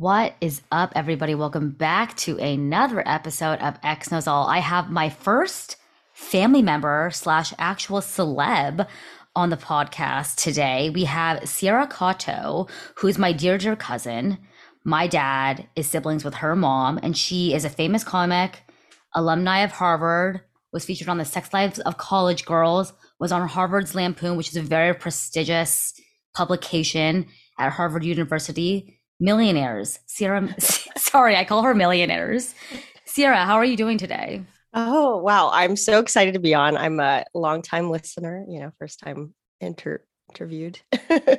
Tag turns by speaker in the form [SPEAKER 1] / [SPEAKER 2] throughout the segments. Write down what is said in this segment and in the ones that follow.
[SPEAKER 1] What is up, everybody? Welcome back to another episode of X Knows All. I have my first family member slash actual celeb on the podcast today. We have Sierra Katow, who's my dear, dear cousin. My dad is siblings with her mom, and she is a famous comic, alumni of Harvard, was featured on the Sex Lives of College Girls, was on Harvard's Lampoon, which is a very prestigious publication at Harvard University. Millionaires. Sierra, sorry, I call her millionaires. Sierra, how are you doing today?
[SPEAKER 2] Oh, wow. I'm so excited to be on. I'm a longtime listener, you know, first time inter- interviewed.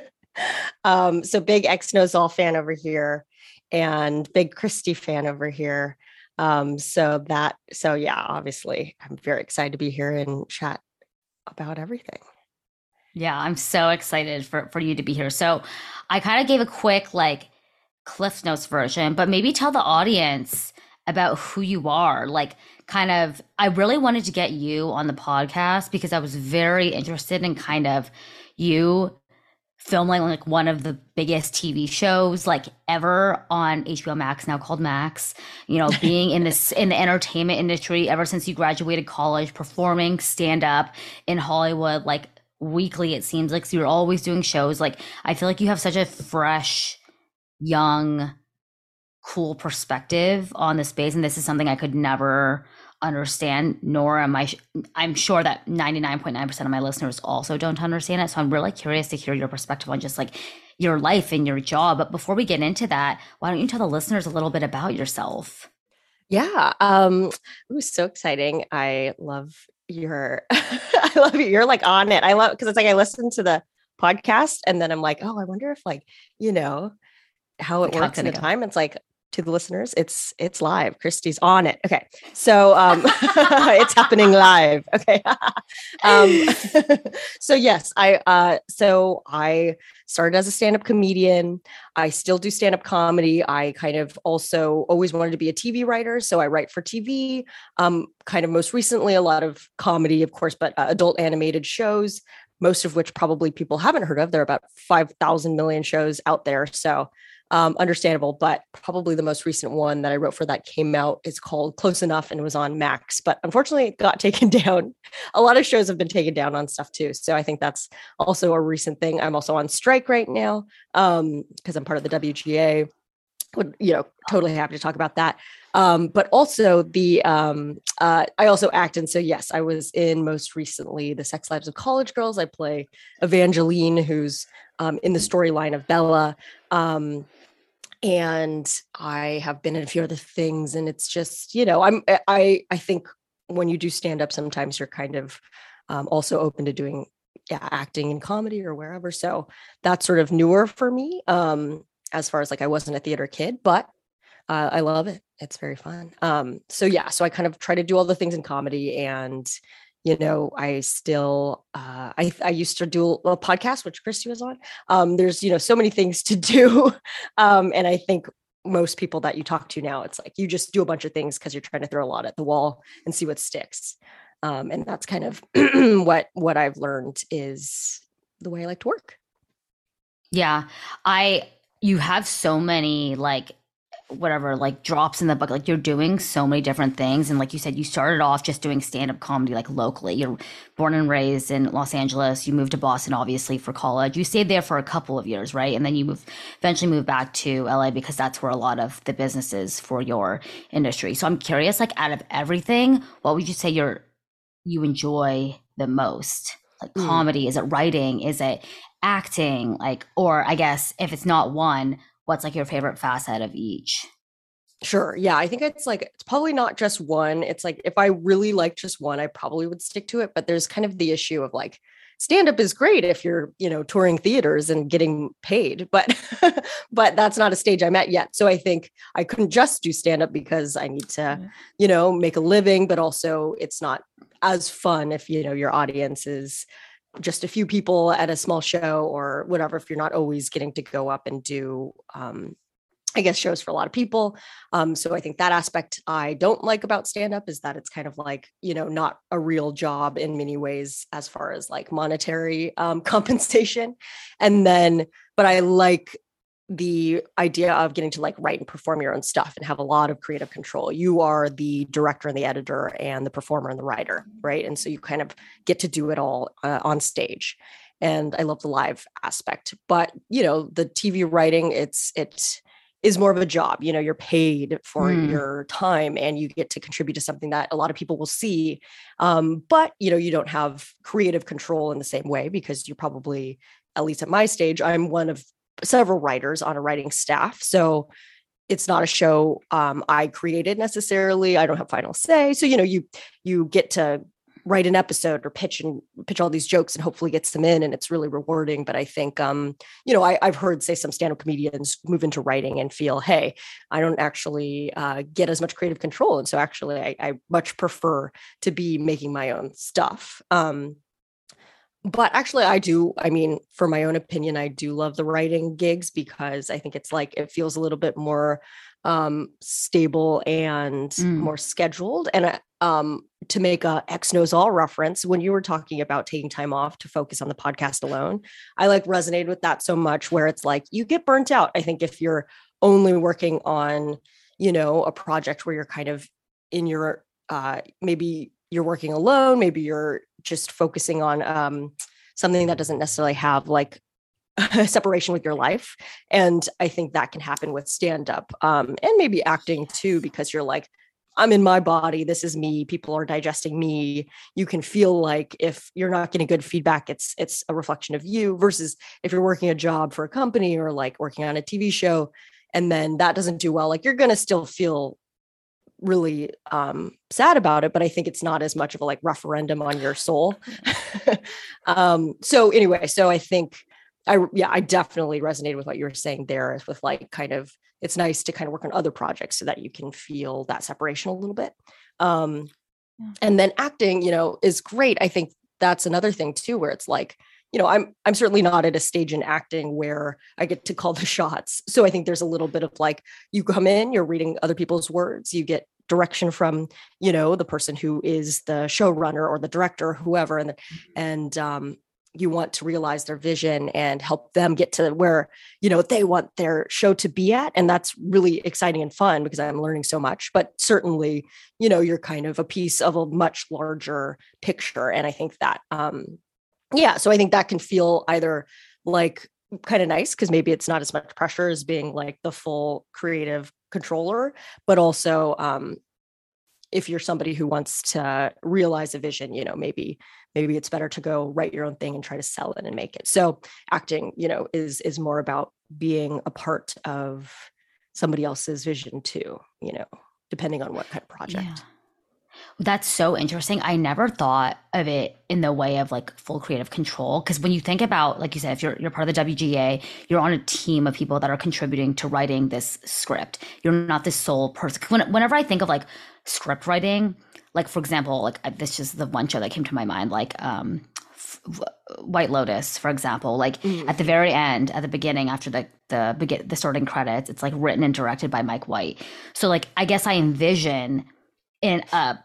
[SPEAKER 2] um, so big X Knows All fan over here and big Christy fan over here. Um, so that, so yeah, obviously I'm very excited to be here and chat about everything.
[SPEAKER 1] Yeah, I'm so excited for, for you to be here. So I kind of gave a quick like Cliff Notes version, but maybe tell the audience about who you are. Like, kind of, I really wanted to get you on the podcast because I was very interested in kind of you filming like one of the biggest TV shows like ever on HBO Max now called Max you know being in this in the entertainment industry ever since you graduated college performing stand up in Hollywood like weekly it seems like so you're always doing shows like I feel like you have such a fresh young cool perspective on the space and this is something I could never understand nor am i i'm sure that 99.9% of my listeners also don't understand it so i'm really curious to hear your perspective on just like your life and your job but before we get into that why don't you tell the listeners a little bit about yourself?
[SPEAKER 2] Yeah um it was so exciting i love your i love you you're like on it i love because it's like i listen to the podcast and then i'm like oh i wonder if like you know how it like works in the go. time it's like to the listeners it's it's live christy's on it. Okay so um it's happening live okay. Um so yes i uh so i started as a stand-up comedian. I still do stand-up comedy. I kind of also always wanted to be a tv writer so i write for tv um kind of most recently a lot of comedy of course but uh, adult animated shows most of which probably people haven't heard of. There are about 5000 million shows out there so um, understandable. But probably the most recent one that I wrote for that came out is called Close Enough and was on Max. But unfortunately, it got taken down. A lot of shows have been taken down on stuff too. So I think that's also a recent thing. I'm also on strike right now because um, I'm part of the WGA. Would you know? Totally happy to talk about that. Um, but also the um, uh, I also act, and so yes, I was in most recently the Sex Lives of College Girls. I play Evangeline, who's um, in the storyline of Bella. And I have been in a few other things and it's just you know I'm eh, I I think when you do stand up sometimes you're kind of um, also open to doing yeah acting in comedy or wherever so that's sort of newer for me um as far as like I wasn't a theater kid but uh, I love it. It's very fun. Um so yeah so I kind of try to do all the things in comedy and you know i still uh, I, I used to do a podcast which christy was on. Um, there's you know so many things to do um, and i think most people that you talk to now it's like you just do a bunch of things because you're trying to throw a lot at the wall and see what sticks. Um, and that's kind of what what i've learned is the way i like to work.
[SPEAKER 1] Yeah i you have so many like whatever like drops in the book like you're doing so many different things. And like you said you started off just doing stand-up comedy like locally. You're born and raised in los angeles. You moved to boston obviously for college. You stayed there for a couple of years right? And then you moved eventually moved back to la because that's where a lot of the businesses for your industry. So i'm curious like out of everything what would you say you're you enjoy the most? Like mm. comedy is it writing? Is it acting? Like or i guess if it's not one what's like your favorite facet of each?
[SPEAKER 2] Sure. Yeah. I think it's like, it's probably not just one. It's like, if I really like just one, I probably would stick to it. But there's kind of the issue of like, stand up is great if you're, you know, touring theaters and getting paid, but, but that's not a stage I'm at yet. So I think I couldn't just do stand up because I need to, you know, make a living, but also it's not as fun if, you know, your audience is, just a few people at a small show or whatever if you're not always getting to go up and do um, I guess shows for a lot of people. Um, so I think that aspect I don't like about stand up is that it's kind of like, you know, not a real job in many ways as far as like monetary um, compensation. And then, but I like the idea of getting to like write and perform your own stuff and have a lot of creative control. You are the director and the editor and the performer and the writer, right? And so you kind of get to do it all uh, on stage. And I love the live aspect. But, you know, the TV writing, it's it is more of a job. You know, you're paid for mm. your time and you get to contribute to something that a lot of people will see. Um, but, you know, you don't have creative control in the same way because you're probably, at least at my stage, I'm one of several writers on a writing staff. So it's not a show um, I created necessarily. I don't have final say. So you know, you you get to write an episode or pitch and pitch all these jokes and hopefully gets them in and it's really rewarding. But i think um you know I, have heard say some stand-up comedians move into writing and feel hey i don't actually uh, get as much creative control. And so actually I, I much prefer to be making my own stuff. Um but actually i do i mean for my own opinion i do love the writing gigs because i think it's like it feels a little bit more um stable and mm. more scheduled and um to make a x knows all reference when you were talking about taking time off to focus on the podcast alone i like resonated with that so much where it's like you get burnt out i think if you're only working on you know a project where you're kind of in your uh maybe you're working alone maybe you're just focusing on um, something that doesn't necessarily have like separation with your life. And I think that can happen with stand up um, and maybe acting too, because you're like, I'm in my body. This is me. People are digesting me. You can feel like if you're not getting good feedback, it's it's a reflection of you. Versus if you're working a job for a company or like working on a TV show, and then that doesn't do well, like you're gonna still feel really um, sad about it, but I think it's not as much of a like referendum on your soul. um, so anyway, so I think I yeah, I definitely resonated with what you were saying there with like kind of it's nice to kind of work on other projects so that you can feel that separation a little bit. Um, yeah. and then acting, you know, is great. I think that's another thing too, where it's like, you know, I'm I'm certainly not at a stage in acting where I get to call the shots. So I think there's a little bit of like you come in, you're reading other people's words, you get direction from you know the person who is the showrunner or the director or whoever and mm-hmm. and um, you want to realize their vision and help them get to where you know they want their show to be at and that's really exciting and fun because i'm learning so much but certainly you know you're kind of a piece of a much larger picture and i think that um yeah so i think that can feel either like kind of nice because maybe it's not as much pressure as being like the full creative controller, but also um, if you're somebody who wants to realize a vision, you know, maybe maybe it's better to go write your own thing and try to sell it and make it. So acting, you know, is is more about being a part of somebody else's vision too, you know, depending on what kind of project. Yeah.
[SPEAKER 1] That's so interesting. I never thought of it in the way of like full creative control. Cause when you think about, like you said, if you're you're part of the WGA, you're on a team of people that are contributing to writing this script. You're not the sole person. When, whenever I think of like script writing, like for example, like this is the one show that came to my mind, like um White Lotus, for example, like mm. at the very end, at the beginning, after the the begin the starting credits, it's like written and directed by Mike White. So like I guess I envision in a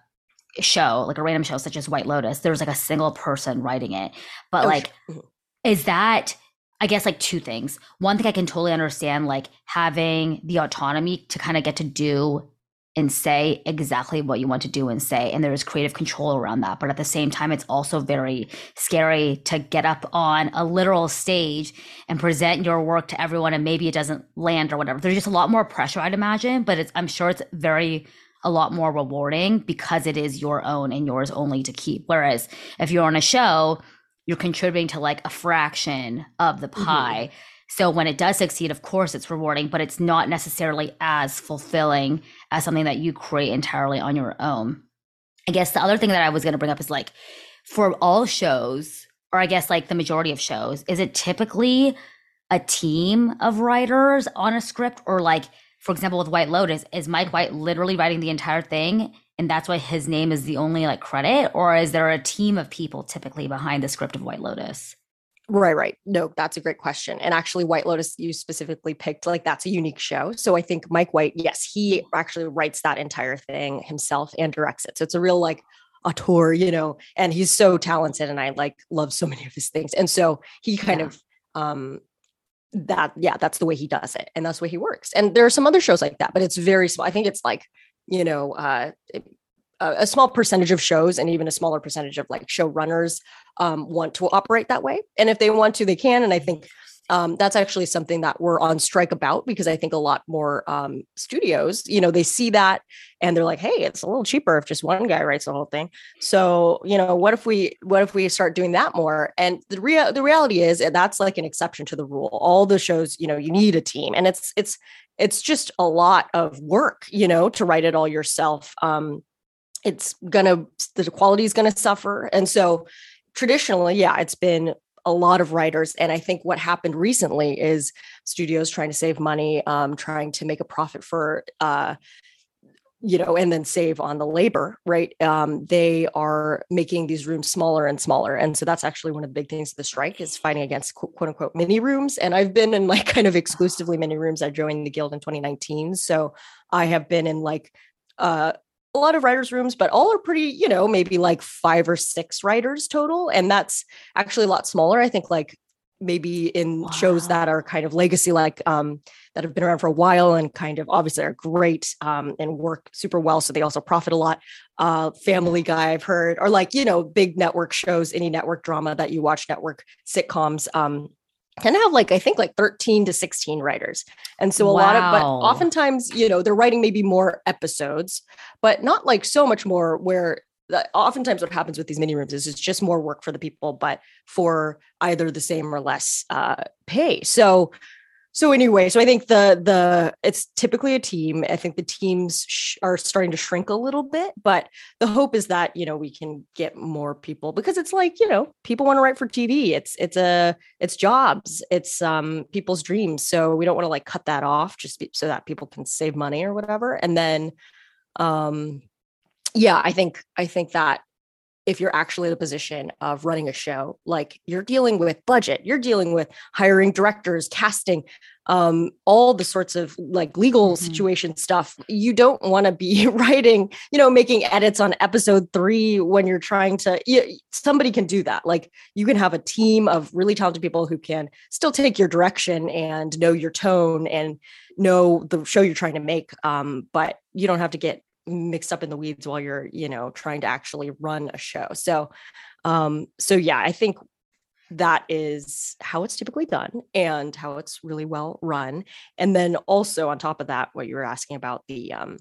[SPEAKER 1] show, like a random show such as White Lotus, there's like a single person writing it. But oh, like, mm-hmm. is that, I guess, like two things. One thing I can totally understand, like having the autonomy to kind of get to do and say exactly what you want to do and say. And there's creative control around that. But at the same time, it's also very scary to get up on a literal stage and present your work to everyone and maybe it doesn't land or whatever. There's just a lot more pressure, I'd imagine, but it's, I'm sure it's very a lot more rewarding because it is your own and yours only to keep. Whereas if you're on a show, you're contributing to like a fraction of the mm-hmm. pie. Mm-hmm. So when it does succeed, of course it's rewarding, but it's not necessarily as fulfilling as something that you create entirely on your own. I guess the other thing that I was going to bring up is like for all shows, or I guess like the majority of shows, is it typically a team of writers on a script or like for example, with White Lotus, is Mike White literally writing the entire thing? And that's why his name is the only like credit? Or is there a team of people typically behind the script of White Lotus?
[SPEAKER 2] Right, right. No, that's a great question. And actually, White Lotus, you specifically picked like that's a unique show. So I think Mike White, yes, he actually writes that entire thing himself and directs it. So it's a real like auteur, you know, and he's so talented and I like love so many of his things. And so he kind yeah. of um that yeah that's the way he does it and that's the way he works and there are some other shows like that but it's very small i think it's like you know uh a, small percentage of shows and even a smaller percentage of like showrunners um, want to operate that way and if they want to they can and i think um, that's actually something that we're on strike about because I think a lot more um, studios, you know, they see that and they're like, "Hey, it's a little cheaper if just one guy writes the whole thing." So, you know, what if we what if we start doing that more? And the real the reality is that's like an exception to the rule. All the shows, you know, you need a team, and it's it's it's just a lot of work, you know, to write it all yourself. Um, it's gonna the quality is gonna suffer, and so traditionally, yeah, it's been a lot of writers. And I think what happened recently is studios trying to save money, um, trying to make a profit for, uh, you know, and then save on the labor, right? Um, they are making these rooms smaller and smaller. And so that's actually one of the big things of the strike is fighting against quote, quote unquote mini rooms. And I've been in like kind of exclusively mini rooms. I joined the guild in 2019. So I have been in like uh, a lot of writers' rooms, but all are pretty, you know, maybe like five or six writers total. And that's actually a lot smaller. I think like maybe in wow. shows that are kind of legacy like um that have been around for a while and kind of obviously are great um and work super well so they also profit a lot uh family guy i've heard or like you know big network shows any network drama that you watch network sitcoms um can have like I think like 13 to 16 writers. And so a wow. lot of but oftentimes, you know, they're writing maybe more episodes, but not like so much more where oftentimes what happens with these mini rooms is it's just more work for the people but for either the same or less uh, pay. So so anyway so i think the the it's typically a team. I think the teams sh- are starting to shrink a little bit but the hope is that you know we can get more people because it's like you know people want to write for tv it's it's a it's jobs. It's um people's dreams. So we don't want to like cut that off just be, so that people can save money or whatever. And then um yeah i think i think that if you're actually in a position of running a show like you're dealing with budget you're dealing with hiring directors casting um, all the sorts of like legal mm-hmm. situation stuff you don't want to be writing you know making edits on episode three when you're trying to you, somebody can do that like you can have a team of really talented people who can still take your direction and know your tone and know the show you're trying to make um, but you don't have to get mixed up in the weeds while you're you know trying to actually run a show. So um so yeah i think that is how it's typically done and how it's really well run. And then also on top of that what you were asking about the um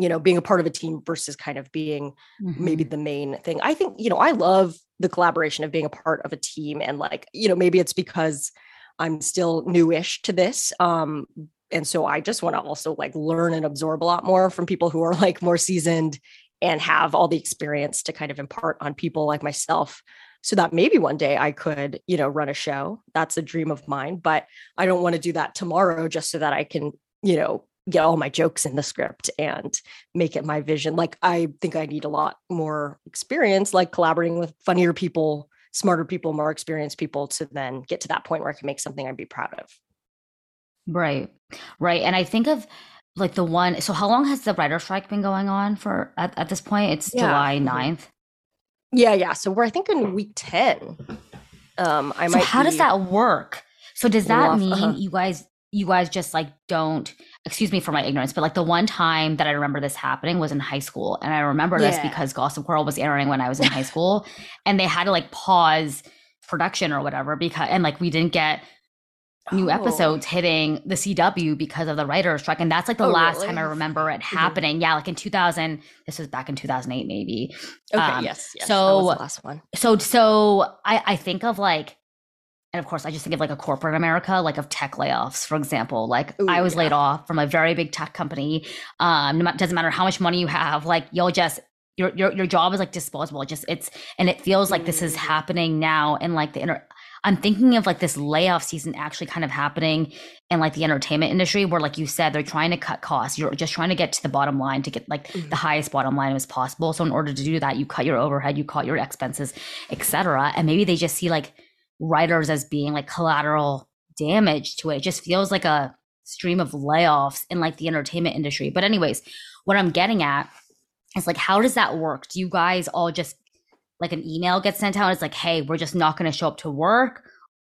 [SPEAKER 2] you know being a part of a team versus kind of being mm-hmm. maybe the main thing. I think you know i love the collaboration of being a part of a team and like you know maybe it's because i'm still newish to this um and so i just want to also like learn and absorb a lot more from people who are like more seasoned and have all the experience to kind of impart on people like myself so that maybe one day i could you know run a show. That's a dream of mine but i don't want to do that tomorrow just so that i can you know get all my jokes in the script and make it my vision. Like i think i need a lot more experience like collaborating with funnier people smarter people more experienced people to then get to that point where i can make something i'd be proud of
[SPEAKER 1] Right. Right. And I think of like the one so how long has the writer strike been going on for at, at this point? It's yeah. July 9th.
[SPEAKER 2] Yeah, yeah. So we're I think in week 10. Um I
[SPEAKER 1] so
[SPEAKER 2] might
[SPEAKER 1] how does that work? So does that mean uh-huh. you guys you guys just like don't excuse me for my ignorance, but like the one time that I remember this happening was in high school. And I remember yeah. this because Gossip Girl was airing when I was in high school and they had to like pause production or whatever because and like we didn't get new oh. episodes hitting the CW because of the writer's strike. And that's like the oh, last really? time I remember it mm-hmm. happening. Mm-hmm. Yeah, like in 2000, this was back in 2008, maybe.
[SPEAKER 2] Okay, um, yes, yes.
[SPEAKER 1] So,
[SPEAKER 2] last one.
[SPEAKER 1] So, so I, I think of like, and of course, I just think of like a corporate America, like of tech layoffs, for example. Like Ooh, I was yeah. laid off from a very big tech company. Um, doesn't matter how much money you have, like you'll just your your your job is like disposable. It just it's and it feels like this is mm. happening now in like the inter I'm thinking of like this layoff season actually kind of happening in like the entertainment industry where like you said they're trying to cut costs. You're just trying to get to the bottom line to get like mm-hmm. the highest bottom line as possible. So in order to do that, you cut your overhead, you cut your expenses, etc. And maybe they just see like writers as being like collateral damage to it. It just feels like a stream of layoffs in like the entertainment industry. But anyways, what I'm getting at is like how does that work? Do you guys all just like an email gets sent out. It's like, hey, we're just not going to show up to work.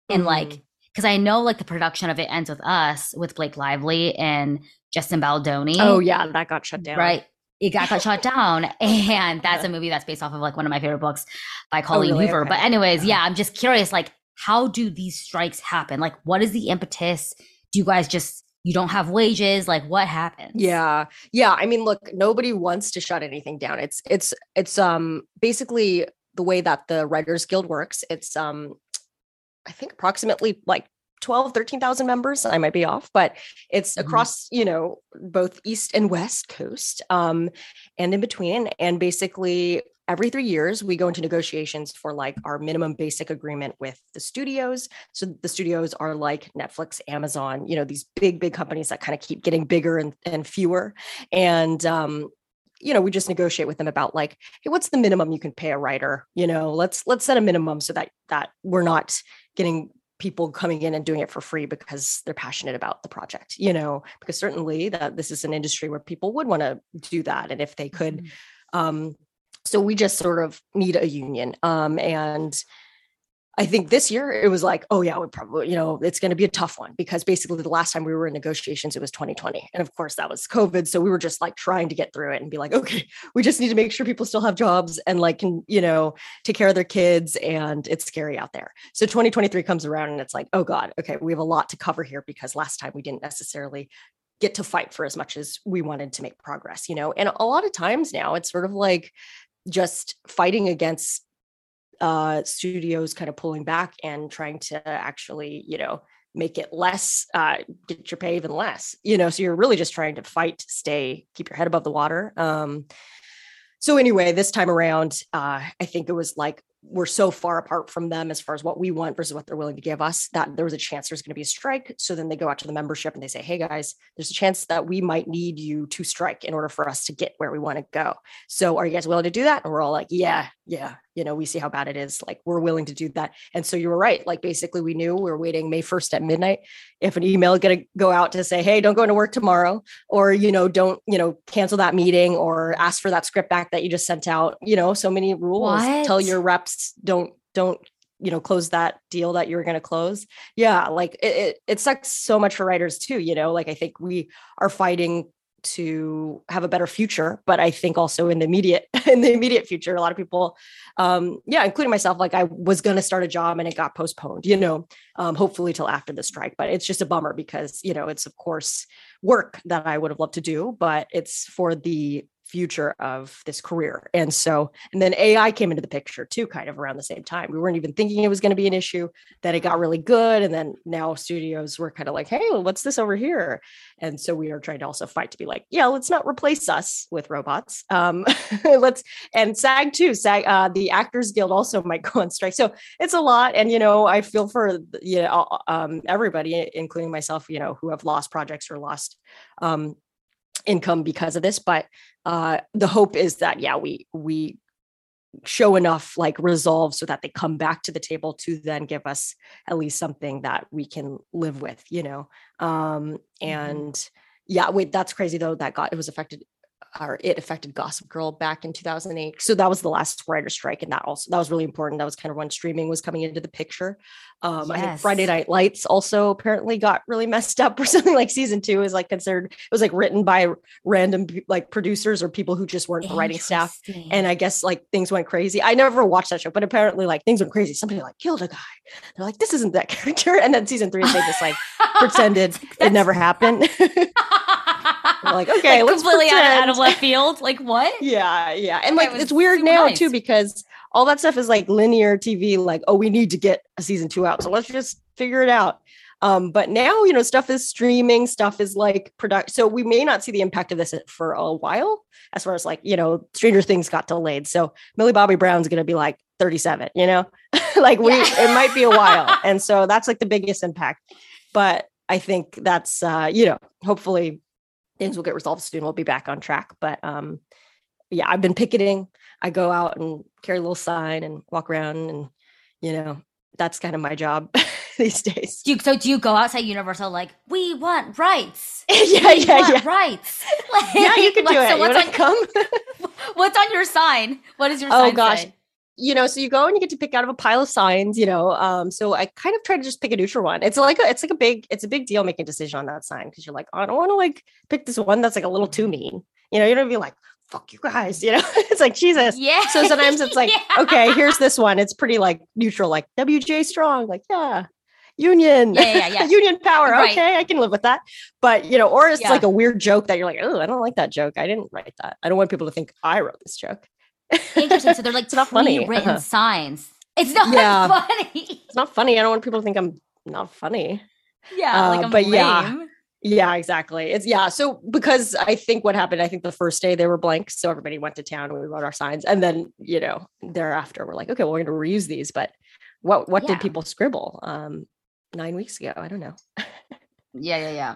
[SPEAKER 1] And mm-hmm. like, because I know like the production of it ends with us with Blake Lively and Justin Baldoni.
[SPEAKER 2] Oh yeah, that got shut down.
[SPEAKER 1] Right. It got, got shut down. And that's a movie that's based off of like one of my favorite books by Colleen
[SPEAKER 2] really?
[SPEAKER 1] Hoover.
[SPEAKER 2] Okay.
[SPEAKER 1] But anyways, yeah, I'm just curious, like, how do these strikes happen? Like, what is the impetus? Do you guys just you don't have wages? Like, what happens?
[SPEAKER 2] Yeah. Yeah. I mean, look, nobody wants to shut anything down. It's it's it's um basically the way that the Writers Guild works. It's um I think approximately like 12 13,000 members I might be off but it's
[SPEAKER 1] Mhm.
[SPEAKER 2] across you know both east and west coast um and in between and basically every 3 years we go into negotiations for like our minimum basic agreement with the studios so the studios are like Netflix Amazon you know these big big companies that kind of keep getting bigger and, and fewer and um you know we just negotiate with them about like hey what's the minimum you can pay a writer you know let's let's set a minimum so that that we're not getting people coming in and doing it for free because they're passionate about the project you know because certainly that this is an industry where people would want to do that and if they could
[SPEAKER 1] Mhm.
[SPEAKER 2] um so we just sort of need a union um and I think this year it was like, oh yeah, we probably, you know, it's going to be a tough one because basically the last time we were in negotiations, it was 2020. And of course that was COVID. So we were just like trying to get through it and be like, okay, we just need to make sure people still have jobs and like can, you know, take care of their kids. And it's scary out there. So 2023 comes around and it's like, oh God, okay, we have a lot to cover here because last time we didn't necessarily get to fight for as much as we wanted to make progress, you know? And a lot of times now it's sort of like just fighting against uh studios kind of pulling back and trying to actually you know make it less uh get your pay even less you know so you're really just trying to fight stay keep your head above the water um so anyway this time around uh i think it was like we're so far apart from them as far as what we want versus what they're willing to give us that there was a chance there's going to be a strike so then they go out to the membership and they say hey guys there's a chance that we might need you to strike in order for us to get where we want to go. So are you guys willing to do that? And we're all like yeah yeah you know we see how bad it is like we're willing to do that. And so you were right like basically we knew we were waiting may 1st at midnight. If an email going to go out to say hey don't go into work tomorrow or you know don't you know cancel that meeting or ask for that script back that you just sent out you know so many rules. Tell your reps don't don't you know close that deal that you were going to close. Yeah like it, it it sucks so much for writers too you know like i think we are fighting to have a better future but i think also in the immediate in the immediate future a lot of people um yeah including myself like i was going to start a job and it got postponed you know um hopefully till after the strike but it's just a bummer because you know it's of course work that i would have loved to do but it's for the future of this career. And so, and then AI came into the picture too, kind of around the same time. We weren't even thinking it was going to be an issue. Then it got really good. And then now studios were kind of like, hey, what's this over here? And so we are trying to also fight to be like, yeah, let's not replace us with robots. Um, let's, and SAG too, SAG, uh, the Actors Guild also might go on strike. So it's a lot. And, you know, I feel for, you know, um, everybody, including myself, you know, who have lost projects or lost, um, income because of this but uh the hope is that yeah we we show enough like resolve so that they come back to the table to then give us at least something that we can live with you know? Um and yeah wait that's crazy though that got it was affected or it affected Gossip Girl back in 2008. So that was the last writer strike, and that also that was really important. That was kind of when streaming was coming into the picture. Um, I think Friday Night Lights also apparently got really messed up or something like season two is like considered it was like written by random like producers or people who just weren't the writing staff. And I guess like things went crazy. I never watched that show, but apparently like things went crazy. Somebody like killed a guy. They're like, this isn't that character. And then season three, they just like pretended it never happened. We're like, okay,
[SPEAKER 1] Like,
[SPEAKER 2] let's
[SPEAKER 1] completely out of, out of left field. Like what?
[SPEAKER 2] Yeah, yeah. And
[SPEAKER 1] Okay,
[SPEAKER 2] like
[SPEAKER 1] it
[SPEAKER 2] it's weird now
[SPEAKER 1] nice.
[SPEAKER 2] too because all that stuff is like linear TV, like, oh, we need to get a season two out. So let's just figure it out. Um, but now, you know, stuff is streaming, stuff is like product. So we may not see the impact of this for a while, as far as like, you know, Stranger Things got delayed. So Millie Bobby Brown's gonna be like 37, you know, like we it might be a while. and so that's like the biggest impact. But I think that's uh, you know, hopefully things will get resolved soon. We'll be back on track. But um, yeah, I've been picketing. I go out and carry a little sign and walk around, and you know, that's kind of my job these days.
[SPEAKER 1] Do you, so do you go outside Universal like we want rights?
[SPEAKER 2] yeah,
[SPEAKER 1] We
[SPEAKER 2] yeah,
[SPEAKER 1] want
[SPEAKER 2] yeah.
[SPEAKER 1] Rights. Like,
[SPEAKER 2] Yeah, you can
[SPEAKER 1] what-
[SPEAKER 2] do it.
[SPEAKER 1] So what's on
[SPEAKER 2] come?
[SPEAKER 1] what's on your sign? What is your
[SPEAKER 2] Oh, gosh.
[SPEAKER 1] say?
[SPEAKER 2] You know, so you go and you get to pick out of a pile of signs, you know. Um, so I kind of try to just pick a neutral one. It's like a, it's like a big, it's a big deal making a decision on that sign because you're like, oh, I don't want to like pick this one that's like a little too mean. You know, you don't be like, fuck you guys, you know. it's like Jesus.
[SPEAKER 1] Yeah.
[SPEAKER 2] So sometimes it's like,
[SPEAKER 1] Yeah.
[SPEAKER 2] okay, here's this one. It's pretty like neutral, like WGA strong, like yeah, union,
[SPEAKER 1] Yeah, yeah, yeah.
[SPEAKER 2] union power.
[SPEAKER 1] Right.
[SPEAKER 2] Okay, I can live with that. But you know, or it's
[SPEAKER 1] Yeah.
[SPEAKER 2] like a weird joke that you're like, oh, I don't like that joke. I didn't write that. I don't want people to think I wrote this joke.
[SPEAKER 1] Interesting. So they're like
[SPEAKER 2] It's not funny.
[SPEAKER 1] written
[SPEAKER 2] Uh-huh.
[SPEAKER 1] signs. It's not
[SPEAKER 2] Yeah.
[SPEAKER 1] funny.
[SPEAKER 2] It's not funny. I don't want people to think I'm not funny.
[SPEAKER 1] Yeah,
[SPEAKER 2] Uh,
[SPEAKER 1] like I'm
[SPEAKER 2] but yeah. Yeah, exactly. It's yeah. So because I think what happened, I think the first day they were blank, so everybody went to town and we wrote our signs, and then you know thereafter we're like, okay, well, we're going to reuse these. But what what
[SPEAKER 1] Yeah.
[SPEAKER 2] did people scribble um nine weeks ago? I don't know.
[SPEAKER 1] Yeah, yeah, yeah.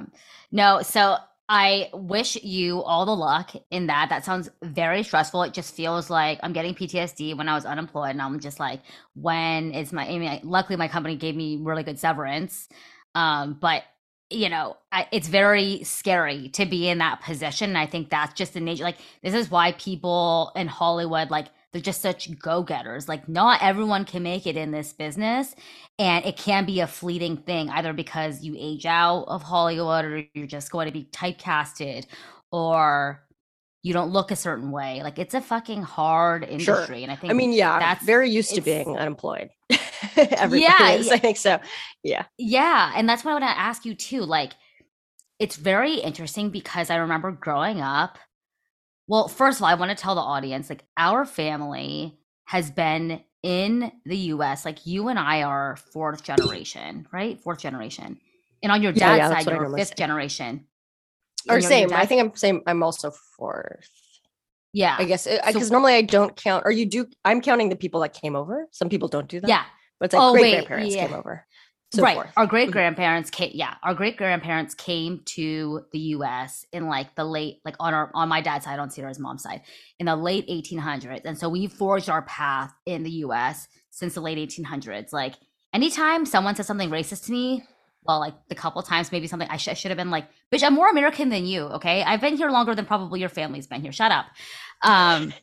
[SPEAKER 1] No, so I wish you all the luck in that. That sounds very stressful. It just feels like I'm getting PTSD when I was unemployed, and I'm just like, when is my? I mean, luckily my company gave me really good severance, um, but you know, I, it's very scary to be in that position. And I think that's just the nature. Like, this is why people in Hollywood, like, they're just such go getters. Like, not everyone can make it in this business. And it can be a fleeting thing, either because you age out of Hollywood or you're just going to be typecasted or you don't look a certain way. Like, it's a fucking hard
[SPEAKER 2] Sure.
[SPEAKER 1] industry. And I think,
[SPEAKER 2] I mean, yeah,
[SPEAKER 1] that's-
[SPEAKER 2] very used to being unemployed. Everybody
[SPEAKER 1] Yeah,
[SPEAKER 2] is,
[SPEAKER 1] yeah.
[SPEAKER 2] I think so. Yeah.
[SPEAKER 1] Yeah, and that's what I want to ask you too. Like, it's very interesting because I remember growing up. Well, first of all, I want to tell the audience like our family has been in the US. Like you and I are fourth generation, right? Fourth generation. And on your
[SPEAKER 2] Yeah,
[SPEAKER 1] dad's
[SPEAKER 2] yeah, that's
[SPEAKER 1] side, you're fifth
[SPEAKER 2] say.
[SPEAKER 1] generation.
[SPEAKER 2] Or
[SPEAKER 1] And your- your
[SPEAKER 2] same. I think I'm same. I'm also fourth.
[SPEAKER 1] yeah.
[SPEAKER 2] Uh, I guess
[SPEAKER 1] So-
[SPEAKER 2] because normally I don't count, or you do. I'm counting the people that came over. Some people don't do that.
[SPEAKER 1] Yeah.
[SPEAKER 2] but it's like
[SPEAKER 1] Oh,
[SPEAKER 2] great
[SPEAKER 1] wait,
[SPEAKER 2] grandparents
[SPEAKER 1] yeah.
[SPEAKER 2] came over. So
[SPEAKER 1] right.
[SPEAKER 2] forth.
[SPEAKER 1] Our great grandparents came yeah, our great grandparents came to the US in like the late like on our on my dad's side, on Sierra's mom's side, in the late 1800s. And so we forged our path in the US since the late 1800s. Like anytime someone says something racist to me, well, like the couple times, maybe something I, sh- I should have been like, bitch, I'm more American than you. Okay. I've been here longer than probably your family's been here. Shut up. Um,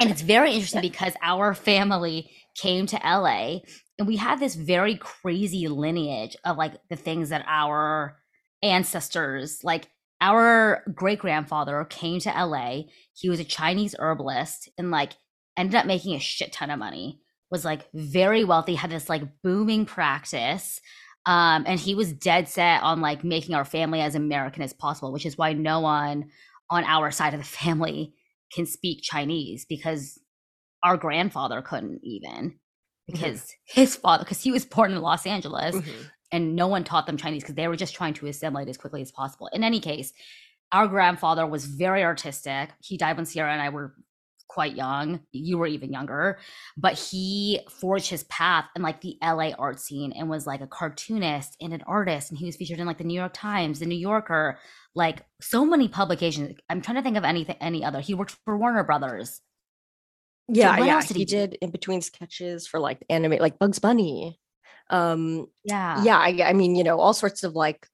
[SPEAKER 1] and it's very interesting because our family came to LA and we had this very crazy lineage of like the things that our ancestors, like our great grandfather came to LA. He was a Chinese herbalist and like ended up making a shit ton of money, was like very wealthy, had this like booming practice. Um, and he was dead set on like making our family as American as possible, which is why no one on our side of the family can speak Chinese because our grandfather couldn't even because his father because he was born in Los Angeles
[SPEAKER 2] Mhm.
[SPEAKER 1] and no one taught them Chinese because they were just trying to assimilate as quickly as possible. In any case, our grandfather was very artistic. He died when Sierra and I were quite young. You were even younger, but he forged his path in like the LA art scene and was like a cartoonist and an artist. And he was featured in like the New York Times, the New Yorker, like so many publications. I'm trying to think of anything, any other. He worked for Warner Brothers.
[SPEAKER 2] Yeah,
[SPEAKER 1] what
[SPEAKER 2] yeah.
[SPEAKER 1] did
[SPEAKER 2] he
[SPEAKER 1] he
[SPEAKER 2] did in between sketches for like anime, like Bugs Bunny. Um,
[SPEAKER 1] Yeah.
[SPEAKER 2] yeah, I, I mean, you know, all sorts of like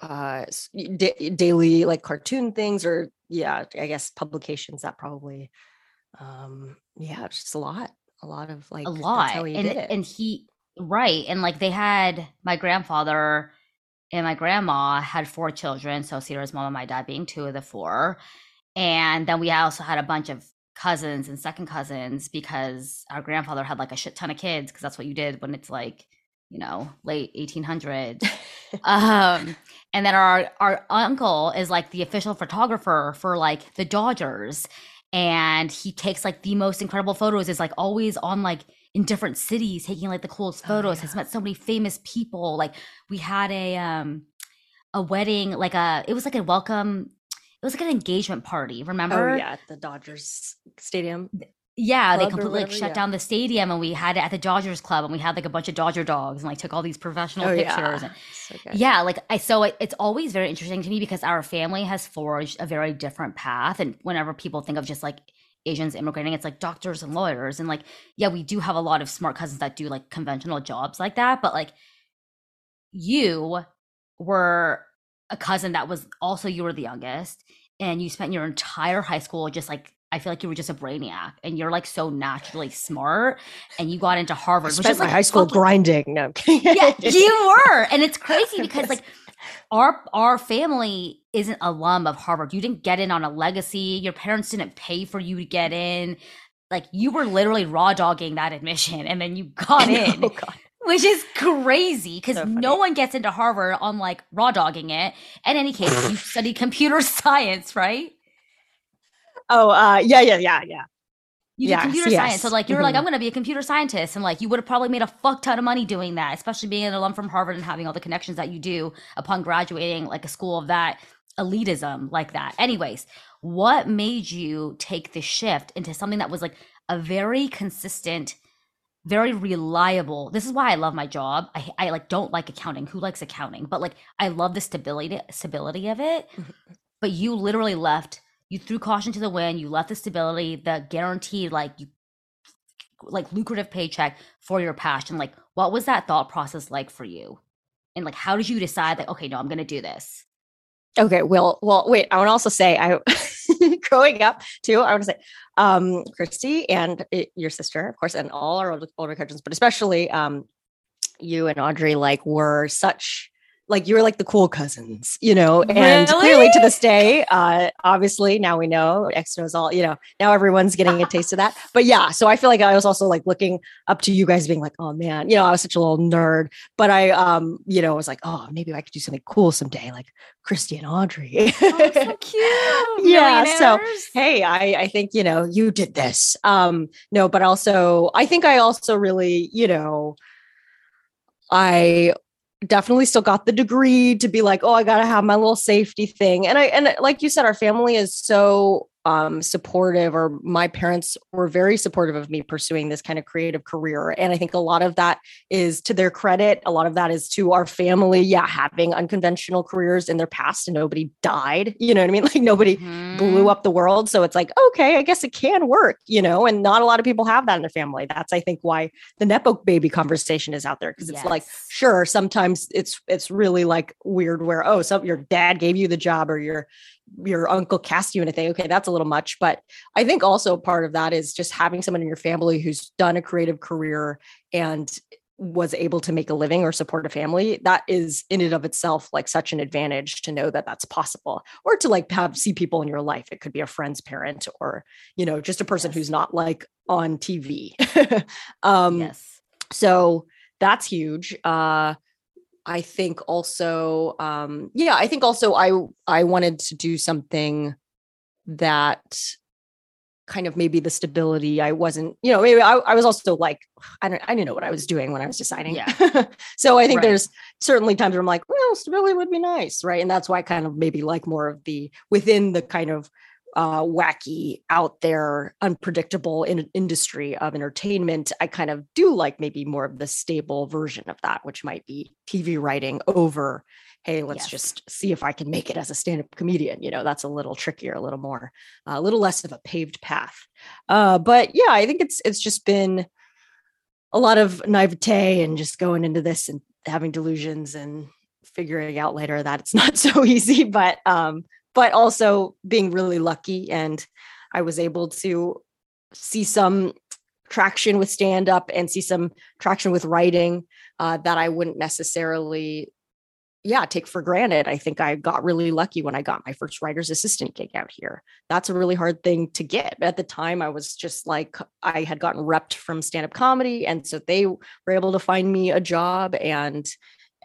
[SPEAKER 2] uh da- daily like cartoon things, or yeah, I guess publications that probably. Um, yeah, it's just a lot, a lot of like
[SPEAKER 1] a lot and and he right and like they had my grandfather and my grandma had four children so Sierra's mom and my dad being two of the four and then we also had a bunch of cousins and second cousins because our grandfather had like a shit ton of kids because that's what you did when it's like you know late 1800s um and then our our uncle is like the official photographer for like the dodgers and he takes like the most incredible photos is like always on like in different cities taking like the coolest
[SPEAKER 2] Oh,
[SPEAKER 1] photos.
[SPEAKER 2] yeah.
[SPEAKER 1] has met so many famous people. Like we had a um a wedding like a it was like a welcome it was like an engagement party oh, remember
[SPEAKER 2] oh yeah, at the Dodgers Stadium.
[SPEAKER 1] yeah, they
[SPEAKER 2] club or
[SPEAKER 1] completely like shut
[SPEAKER 2] yeah.
[SPEAKER 1] down the stadium and we had it at the Dodgers club and we had like a bunch of Dodger dogs and like took all these professional
[SPEAKER 2] Oh
[SPEAKER 1] pictures
[SPEAKER 2] yeah,
[SPEAKER 1] and
[SPEAKER 2] so
[SPEAKER 1] yeah, like I so it, it's always very interesting to me because our family has forged a very different path and whenever people think of just like Asians immigrating it's like doctors and lawyers and like yeah, we do have a lot of smart cousins that do like conventional jobs like that, but like you were a cousin that was also you were the youngest and you spent your entire high school just like I feel like you were just a brainiac and you're like so naturally smart and you got into Harvard,
[SPEAKER 2] I
[SPEAKER 1] which is
[SPEAKER 2] my
[SPEAKER 1] like
[SPEAKER 2] high school
[SPEAKER 1] fucking-
[SPEAKER 2] grinding. No,
[SPEAKER 1] yeah, you were. And it's crazy because like our our family isn't alum of Harvard. You didn't get in on a legacy. Your parents didn't pay for you to get in. Like you were literally raw dogging that admission and then you got in.
[SPEAKER 2] Oh God.
[SPEAKER 1] Which is crazy because
[SPEAKER 2] So
[SPEAKER 1] no one gets into Harvard on like raw dogging it. In any case, you studied computer science, right?
[SPEAKER 2] Oh, uh, yeah, yeah, yeah, yeah.
[SPEAKER 1] You
[SPEAKER 2] Yes,
[SPEAKER 1] did computer
[SPEAKER 2] yes.
[SPEAKER 1] science. So like you were like,
[SPEAKER 2] Mhm.
[SPEAKER 1] I'm gonna be a computer scientist. And like you would have probably made a fuck ton of money doing that, especially being an alum from Harvard and having all the connections that you do upon graduating like a school of that elitism like that. Anyways, what made you take the shift into something that was like a very consistent, very reliable. This is why I love my job. I I like don't like accounting. Who likes accounting? But like I love the stability stability of it. Mm-hmm. But you literally left you threw caution to the wind you left the stability the guaranteed like you like lucrative paycheck for your passion like what was that thought process like for you and like how did you decide that okay no i'm gonna do this
[SPEAKER 2] Okay, well, well, wait. I want to also say, I growing up too. I want to say, um, Christy and uh, your sister, of course, and all our older, older cousins, but especially um, you and Audrey, like were such like you were like the cool cousins, you know. And clearly, to this day, uh, obviously, now we know X knows all. You know, now everyone's getting a taste of that. But yeah, so I feel like I was also like looking up to you guys, being like, oh man, you know, I was such a little nerd, but I, um, you know, was like, oh, maybe I could do something cool someday, like Christy and Audrey.
[SPEAKER 1] oh, so cute
[SPEAKER 2] Yeah, so, hey, I, I think, you know, you did this. Um, no, but also I think I also really, you know, I definitely still got the degree to be like, oh, I gotta have my little safety thing. And I and like you said, our family is so um supportive or my parents were very supportive of me pursuing this kind of creative career and i think a lot of that is to their credit a lot of that is to our family yeah having unconventional careers in their past and nobody died you know what i mean like nobody blew
[SPEAKER 1] Mhm.
[SPEAKER 2] up the world. So it's like, okay, I guess it can work, you know, and not a lot of people have that in their family. That's I think why the Nepo baby conversation is out there. Cause it's like, sure, sometimes it's it's really like weird where, oh, so your dad gave you the job or your your uncle cast you in a thing. Okay, that's a little much. But I think also part of that is just having someone in your family who's done a creative career and was able to make a living or support a family that is in and of itself like such an advantage to know that that's possible or to like have see people in your life it could be a friend's parent or you know just a person
[SPEAKER 1] Yes.
[SPEAKER 2] who's not like on tv um
[SPEAKER 1] yes
[SPEAKER 2] so that's huge uh i think also um yeah i think also i i wanted to do something that kind of maybe the stability i wasn't you know maybe i, I was also like i don't i didn't know what i was doing when i was deciding
[SPEAKER 1] Yeah.
[SPEAKER 2] so i think
[SPEAKER 1] Right.
[SPEAKER 2] there's certainly times where i'm like well stability would be nice right and that's why i kind of maybe like more of the within the kind of uh, wacky, out there, unpredictable in- industry of entertainment, I kind of do like maybe more of the stable version of that, which might be TV writing over, hey, let's
[SPEAKER 1] Yes.
[SPEAKER 2] just see if I can make it as a stand up comedian. You know, that's a little trickier, a little more, uh, a little less of a paved path. Uh, but yeah, I think it's it's just been a lot of naivete and just going into this and having delusions and figuring out later that it's not so easy but um but also being really lucky and i was able to see some traction with stand up and see some traction with writing uh, that i wouldn't necessarily yeah take for granted. I think i got really lucky when i got my first writer's assistant gig out here. That's a really hard thing to get at the time i was just like i had gotten repped from stand-up comedy and so they were able to find me a job and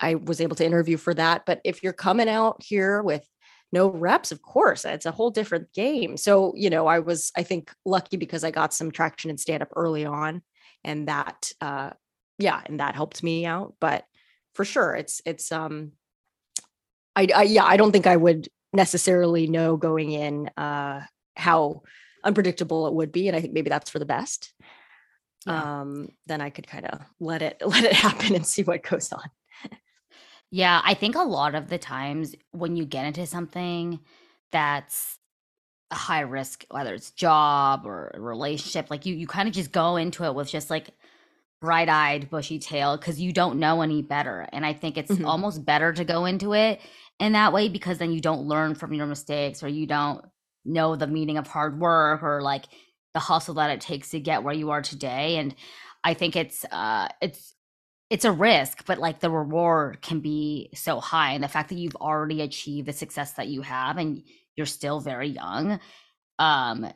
[SPEAKER 2] i was able to interview for that. But if you're coming out here with no reps of course it's a whole different game so you know i was i think lucky because i got some traction in stand-up early on and that uh yeah and that helped me out but for sure it's it's um I, I yeah, I don't think I would necessarily know going in uh how unpredictable it would be. And I think maybe that's for the best.
[SPEAKER 1] Yeah.
[SPEAKER 2] Um, then I could kind of let it let it happen and see what goes on.
[SPEAKER 1] Yeah, I think a lot of the times when you get into something that's a high risk, whether it's job or a relationship, like you you kind of just go into it with just like bright-eyed, bushy tail because you don't know any better. And I think it's
[SPEAKER 2] Mhm.
[SPEAKER 1] almost better to go into it in that way because then you don't learn from your mistakes or you don't know the meaning of hard work or like the hustle that it takes to get where you are today and i think it's uh it's it's a risk but like the reward can be so high and the fact that you've already achieved the success that you have and you're still very young um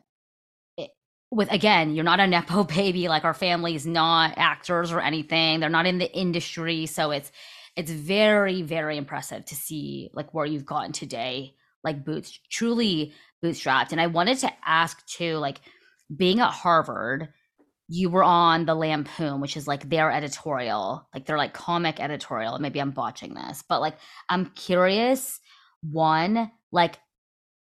[SPEAKER 1] with again, you're not a nepo baby. Like our family is not actors or anything. They're not in the industry, so it's it's very very impressive to see like where you've gotten today, like boots truly bootstrapped. And I wanted to ask too, like being at Harvard, you were on the Lampoon, which is like their editorial, like they're like comic editorial. Maybe I'm botching this, but like I'm curious. One, like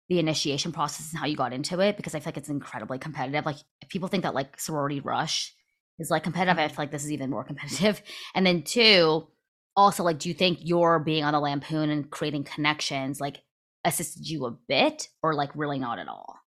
[SPEAKER 1] the initiation process and how you got into it because I feel like it's incredibly competitive. Like people think that like sorority rush is like competitive. I mm-hmm. feel like this is even more competitive. And then two, also like, do you think your being on the lampoon and creating connections like assisted you a bit or like really not at all?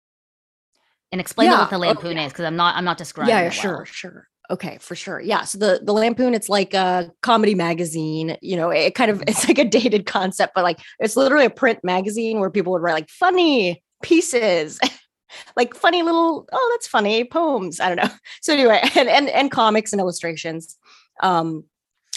[SPEAKER 1] And explain yeah. what the lampoon oh, yeah. is because I'm not I'm not describing.
[SPEAKER 2] Yeah, sure, well. sure. Okay, for sure. Yeah. So the the Lampoon, it's like a comedy magazine. You know, it kind of it's like a dated concept, but like it's literally a print magazine where people would write like funny pieces, like funny little oh that's funny poems. I don't know. So anyway, and and and comics and illustrations. Um,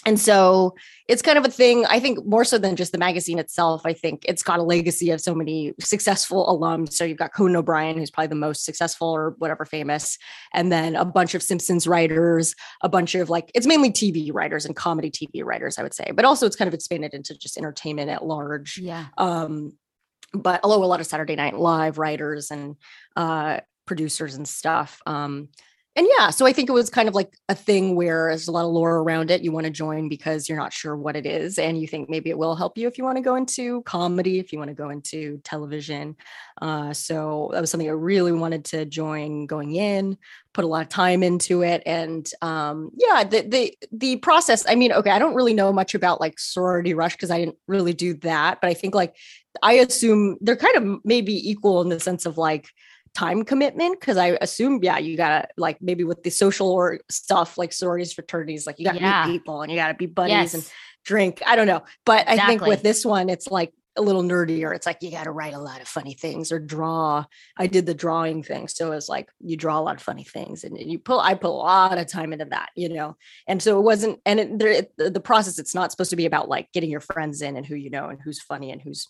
[SPEAKER 2] and so it's kind of a thing i think more so than just the magazine itself i think it's got a legacy of so many successful alums. So you've got conan o'brien who's probably the most successful or whatever famous and then a bunch of simpsons writers a bunch of like it's mainly tv writers and comedy tv writers i would say. But also it's kind of expanded into just entertainment at large.
[SPEAKER 1] Yeah.
[SPEAKER 2] Um but although a lot of saturday night live writers and uh producers and stuff. Um and yeah, so I think it was kind of like a thing where there's a lot of lore around it. You want to join because you're not sure what it is, and you think maybe it will help you if you want to go into comedy, if you want to go into television. Uh, so that was something I really wanted to join going in. Put a lot of time into it, and um, yeah, the the the process. I mean, okay, I don't really know much about like sorority rush because I didn't really do that, but I think like I assume they're kind of maybe equal in the sense of like time commitment because I assume, yeah, you gotta like maybe with the social or stuff like sororities, fraternities, like you gotta yeah. meet people and you gotta be buddies yes. and drink. I don't know. But exactly. I think with this one, it's like a little nerdier. It's like you gotta write a lot of funny things or draw. I did the drawing thing. So it's like you draw a lot of funny things and you pull, I put a lot of time into that, you know? And so it wasn't, and it, it, the process, it's not supposed to be about like getting your friends in and who you know and who's funny and who's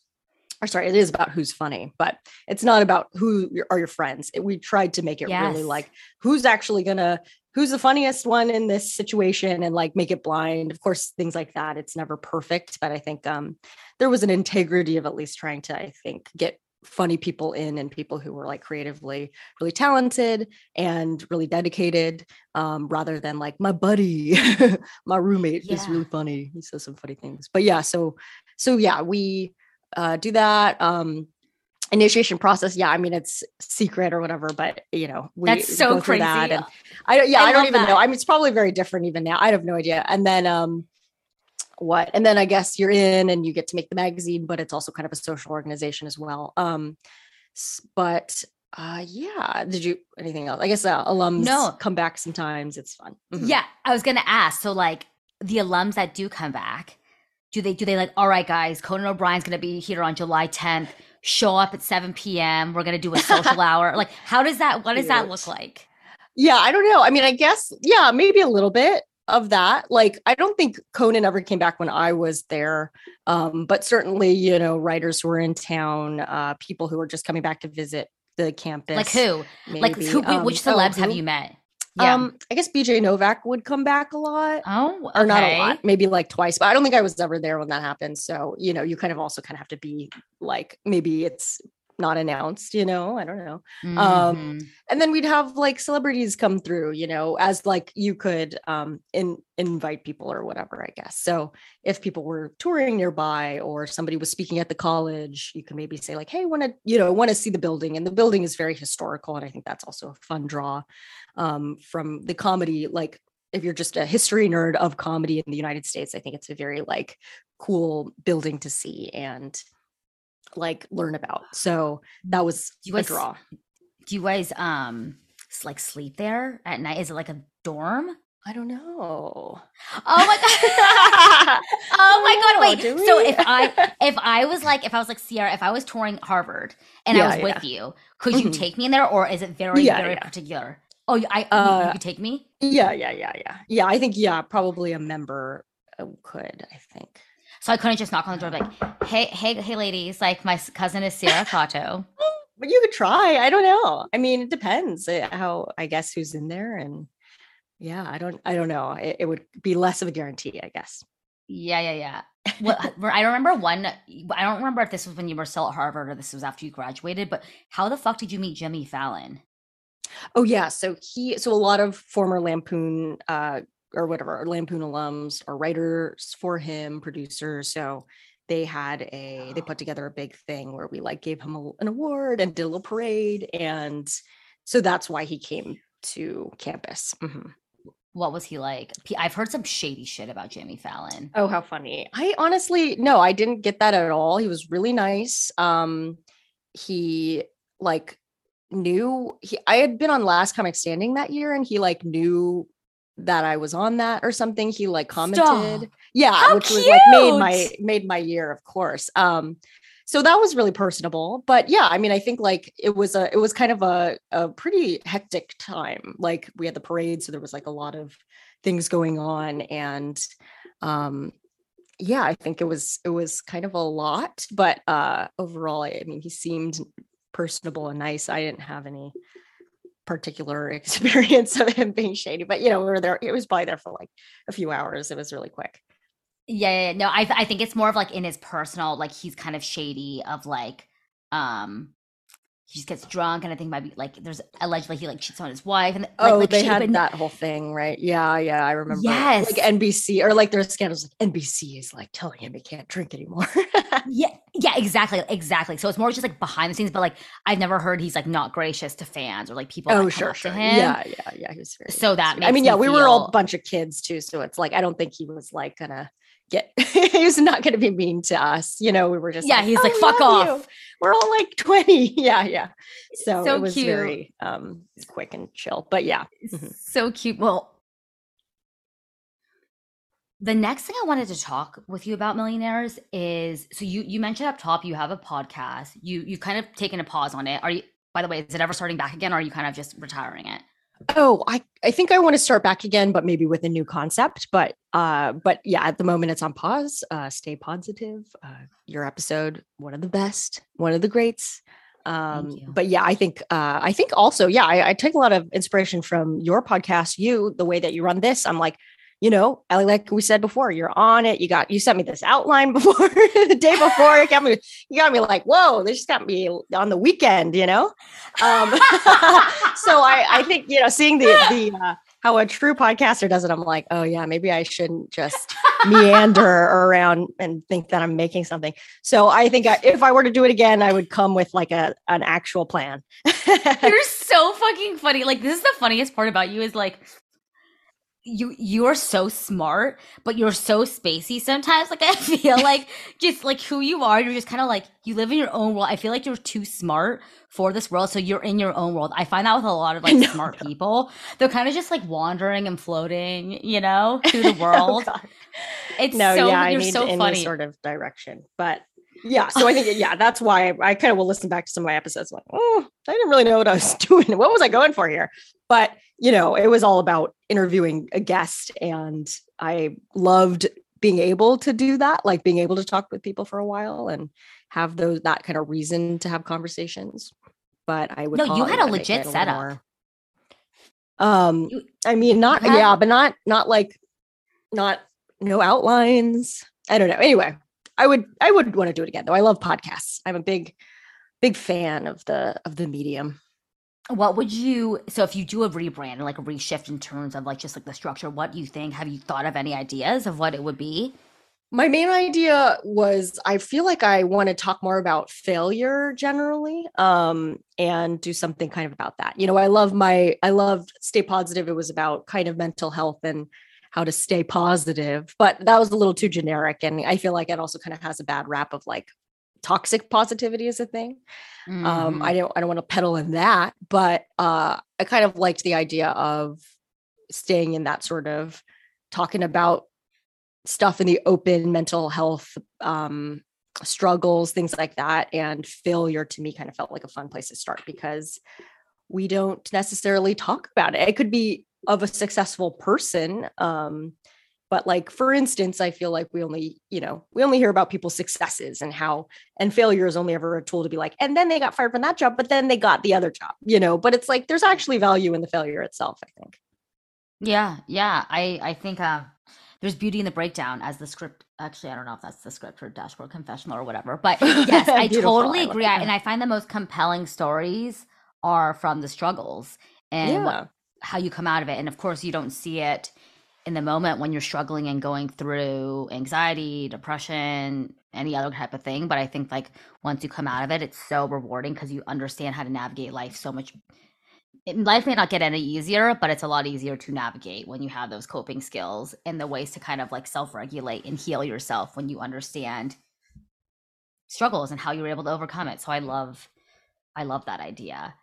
[SPEAKER 2] or sorry, it is about who's funny, but it's not about who are your friends. It, we tried to make it yes. really like who's actually gonna who's the funniest one in this situation and like make it blind. Of course, things like that. It's never perfect, but I think um there was an integrity of at least trying to, I think, get funny people in and people who were like creatively really talented and really dedicated um, rather than like my buddy my roommate yeah. is really funny he says some funny things but yeah so so yeah we uh, do that. Um, initiation process yeah i mean it's secret or whatever but you know
[SPEAKER 1] we that's so crazy that and
[SPEAKER 2] i don't yeah i, I don't even that. know i mean it's probably very different even now i have no idea and then um what and then i guess you're in and you get to make the magazine but it's also kind of a social organization as well um but uh yeah did you anything else i guess uh, alums no. come back sometimes it's fun
[SPEAKER 1] mm-hmm. yeah i was gonna ask so like the alums that do come back do they do they like all right guys conan o'brien's going to be here on july 10th show up at 7 p.m we're going to do a social hour. Like how does that what does that look like?
[SPEAKER 2] Yeah i don't know. I mean i guess yeah maybe a little bit of that. Like i don't think conan ever came back when i was there. Um, but certainly you know writers who were in town uh, people who were just coming back to visit the campus.
[SPEAKER 1] Like who? Maybe. like who um, which celebs oh, have you met
[SPEAKER 2] yeah. Um, I guess BJ Novak would come back a lot.
[SPEAKER 1] Oh, okay.
[SPEAKER 2] or not a lot, maybe like twice, but I don't think I was ever there when that happened. So, you know, you kind of also kind of have to be like, maybe it's not announced, you know, I don't know. Um, mm-hmm. Um, and then we'd have like celebrities come through, you know, as like you could um in invite people or whatever, I guess. So if people were touring nearby or somebody was speaking at the college, you can maybe say like, hey, want to, you know, want to see the building. And the building is very historical. And I think that's also a fun draw um, from the comedy, like if you're just a history nerd of comedy in the United States, I think it's a very like cool building to see and like learn about. So that was do you guys, a draw.
[SPEAKER 1] Do you guys um like sleep there at night? Is it like a dorm?
[SPEAKER 2] I don't know.
[SPEAKER 1] Oh my god. oh my god. Wait. So if I if I was like if I was like Sierra, if I was touring Harvard and I
[SPEAKER 2] Yeah,
[SPEAKER 1] was with you, could you
[SPEAKER 2] Mhm.
[SPEAKER 1] take me in there or is it very,
[SPEAKER 2] Yeah,
[SPEAKER 1] very
[SPEAKER 2] yeah.
[SPEAKER 1] particular? Oh, you- I you- you,
[SPEAKER 2] Uh,
[SPEAKER 1] could take me?
[SPEAKER 2] Yeah, yeah, yeah, yeah. Yeah, I think yeah, probably a member uh, could, I think.
[SPEAKER 1] So I couldn't just knock on the door like, hey, hey, hey ladies, like my cousin is Sierra Katow.
[SPEAKER 2] But you could try. I don't know. I mean, it depends uh, how I guess who's in there and yeah, I don't I don't know. It, it would be less of a guarantee, I guess.
[SPEAKER 1] Yeah, yeah, yeah. Well, I remember one. I don't remember if this was when you were still at Harvard or this was after you graduated. But how the fuck did you meet Jimmy Fallon?
[SPEAKER 2] Oh yeah, so he so a lot of former Lampoon uh or whatever Lampoon alums or writers for him, producers. So they had a they put together a big thing where we like gave him a, an award and did a little parade, and so that's why he came to campus. Mhm.
[SPEAKER 1] What was he like? I've heard some shady shit about Jimmy Fallon.
[SPEAKER 2] Oh, how funny! I honestly no, I didn't get that at all. He was really nice. Um, he like knew he. I had been on Last Comic Standing that year, and he like knew that I was on that or something. He like commented,
[SPEAKER 1] Stop.
[SPEAKER 2] yeah,
[SPEAKER 1] How
[SPEAKER 2] which was like made my made my year, of course. Um, so that was really personable. But yeah, I mean, I think like it was a it was kind of a a pretty hectic time. Like we had the parade, so there was like a lot of things going on, and um yeah i think it was it was kind of a lot but uh overall i, I mean he seemed personable and nice i didn't have any particular experience of him being shady but you know we were there it was probably there for like a few hours it was really quick.
[SPEAKER 1] Yeah, yeah, no, I I think it's more of like in his personal, like he's kind of shady of like, um, he just gets drunk and I think might be like there's allegedly he like cheats on his wife and like,
[SPEAKER 2] oh
[SPEAKER 1] like
[SPEAKER 2] they had that whole thing right yeah yeah i remember
[SPEAKER 1] Yes.
[SPEAKER 2] like nbc or like there's scandals like nbc is like telling him he can't drink anymore
[SPEAKER 1] Yeah, yeah, exactly, exactly. So it's more just like behind the scenes, but like I've never heard he's like not gracious to fans or like people.
[SPEAKER 2] oh sure sure
[SPEAKER 1] him.
[SPEAKER 2] yeah yeah yeah he was very
[SPEAKER 1] So that
[SPEAKER 2] i mean
[SPEAKER 1] me
[SPEAKER 2] yeah we were all a bunch of kids too so it's like i don't think he was like gonna get he was not gonna be mean to us you know we were just
[SPEAKER 1] Yeah, he's
[SPEAKER 2] "Oh,
[SPEAKER 1] like, "Fuck off."
[SPEAKER 2] you." we're all like 20 yeah yeah so,
[SPEAKER 1] So
[SPEAKER 2] it was
[SPEAKER 1] cute.
[SPEAKER 2] very um quick and chill but yeah Mhm.
[SPEAKER 1] So cute. Well, the next thing I wanted to talk with you about millionaires is so you you mentioned up top you have a podcast. You you kind of taken a pause on it. Are you by the way, is it ever starting back again or are you kind of just retiring it?
[SPEAKER 2] Oh, I, I think I want to start back again, but maybe with a new concept. But uh, but yeah, at the moment it's on pause. Uh, stay positive. Uh, your episode, one of the best, one of the greats. Um, but yeah, I think uh, I think also, yeah, I, I take a lot of inspiration from your podcast, you, the way that you run this. I'm like, you know, like we said before, you're on it. You got you sent me this outline before the day before. You got me, you got me like, whoa, they just got me on the weekend, you know? Um, so I, I think you know, seeing the the uh, how a true podcaster does it, I'm like, oh yeah, maybe I shouldn't just meander around and think that I'm making something. So I think I, if I were to do it again, I would come with like a an actual plan.
[SPEAKER 1] You're so fucking funny. Like this is the funniest part about you is like you you're so smart, but you're so spacey sometimes. Like I feel like just like who you are, you're just kind of like you live in your own world. I feel like you're too smart for this world, so you're in your own world. I find that with a lot of like
[SPEAKER 2] No,
[SPEAKER 1] smart people. They're kind of just like wandering and floating, you know, through the
[SPEAKER 2] Oh,
[SPEAKER 1] world.
[SPEAKER 2] God.
[SPEAKER 1] it's
[SPEAKER 2] no,
[SPEAKER 1] so
[SPEAKER 2] yeah, I
[SPEAKER 1] you're
[SPEAKER 2] need
[SPEAKER 1] so
[SPEAKER 2] any
[SPEAKER 1] funny.
[SPEAKER 2] sort of direction, but. Yeah, so I think yeah, that's why I, I kind of will listen back to some of my episodes. Like, oh, I didn't really know what I was doing. What was I going for here? But you know, it was all about interviewing a guest, and I loved being able to do that, like being able to talk with people for a while and have those that kind of reason to have conversations. But I would
[SPEAKER 1] No, you had a legit setup.
[SPEAKER 2] more- Um,
[SPEAKER 1] You-
[SPEAKER 2] I mean, not
[SPEAKER 1] had-
[SPEAKER 2] yeah, but not not like not no outlines. I don't know. Anyway, I would I would want to do it again though. I love podcasts. I'm a big big fan of the of the medium.
[SPEAKER 1] What would you so if you do a rebrand and like a reshift in terms of like just like the structure, what do you think? Have you thought of any ideas of what it would be?
[SPEAKER 2] My main idea was I feel like I want to talk more about failure generally um and do something kind of about that. You know, I love my I loved Stay Positive. It was about kind of mental health and how to stay positive, but that was a little too generic and I feel like it also kind of has a bad rap of like toxic positivity is a thing. Um
[SPEAKER 1] Mhm.
[SPEAKER 2] I don't I don't want to peddle in that, but uh I kind of liked the idea of staying in that sort of talking about stuff in the open mental health um, struggles, things like that. And failure to me kind of felt like a fun place to start because we don't necessarily talk about it. It could be of a successful person. Um, but like for instance i feel like we only you know we only hear about people's successes and how and failure is only ever a tool to be like and then they got fired from that job but then they got the other job you know? But it's like there's actually value in the failure itself i think.
[SPEAKER 1] Yeah yeah i i think uh there's beauty in the breakdown as the script actually i don't know if that's the script or dashboard confessional or whatever but yes i totally agree I, and i find the most compelling stories are from the struggles and yeah. what, how you come out of it and of course you don't see it in the moment when you're struggling and going through anxiety, depression, any other type of thing. But I think like once you come out of it, it's so rewarding because you understand how to navigate life so much. Life may not get any easier, but it's a lot easier to navigate when you have those coping skills and the ways to kind of like self regulate and heal yourself when you understand struggles and how you were able to overcome it. So I love, I love that idea.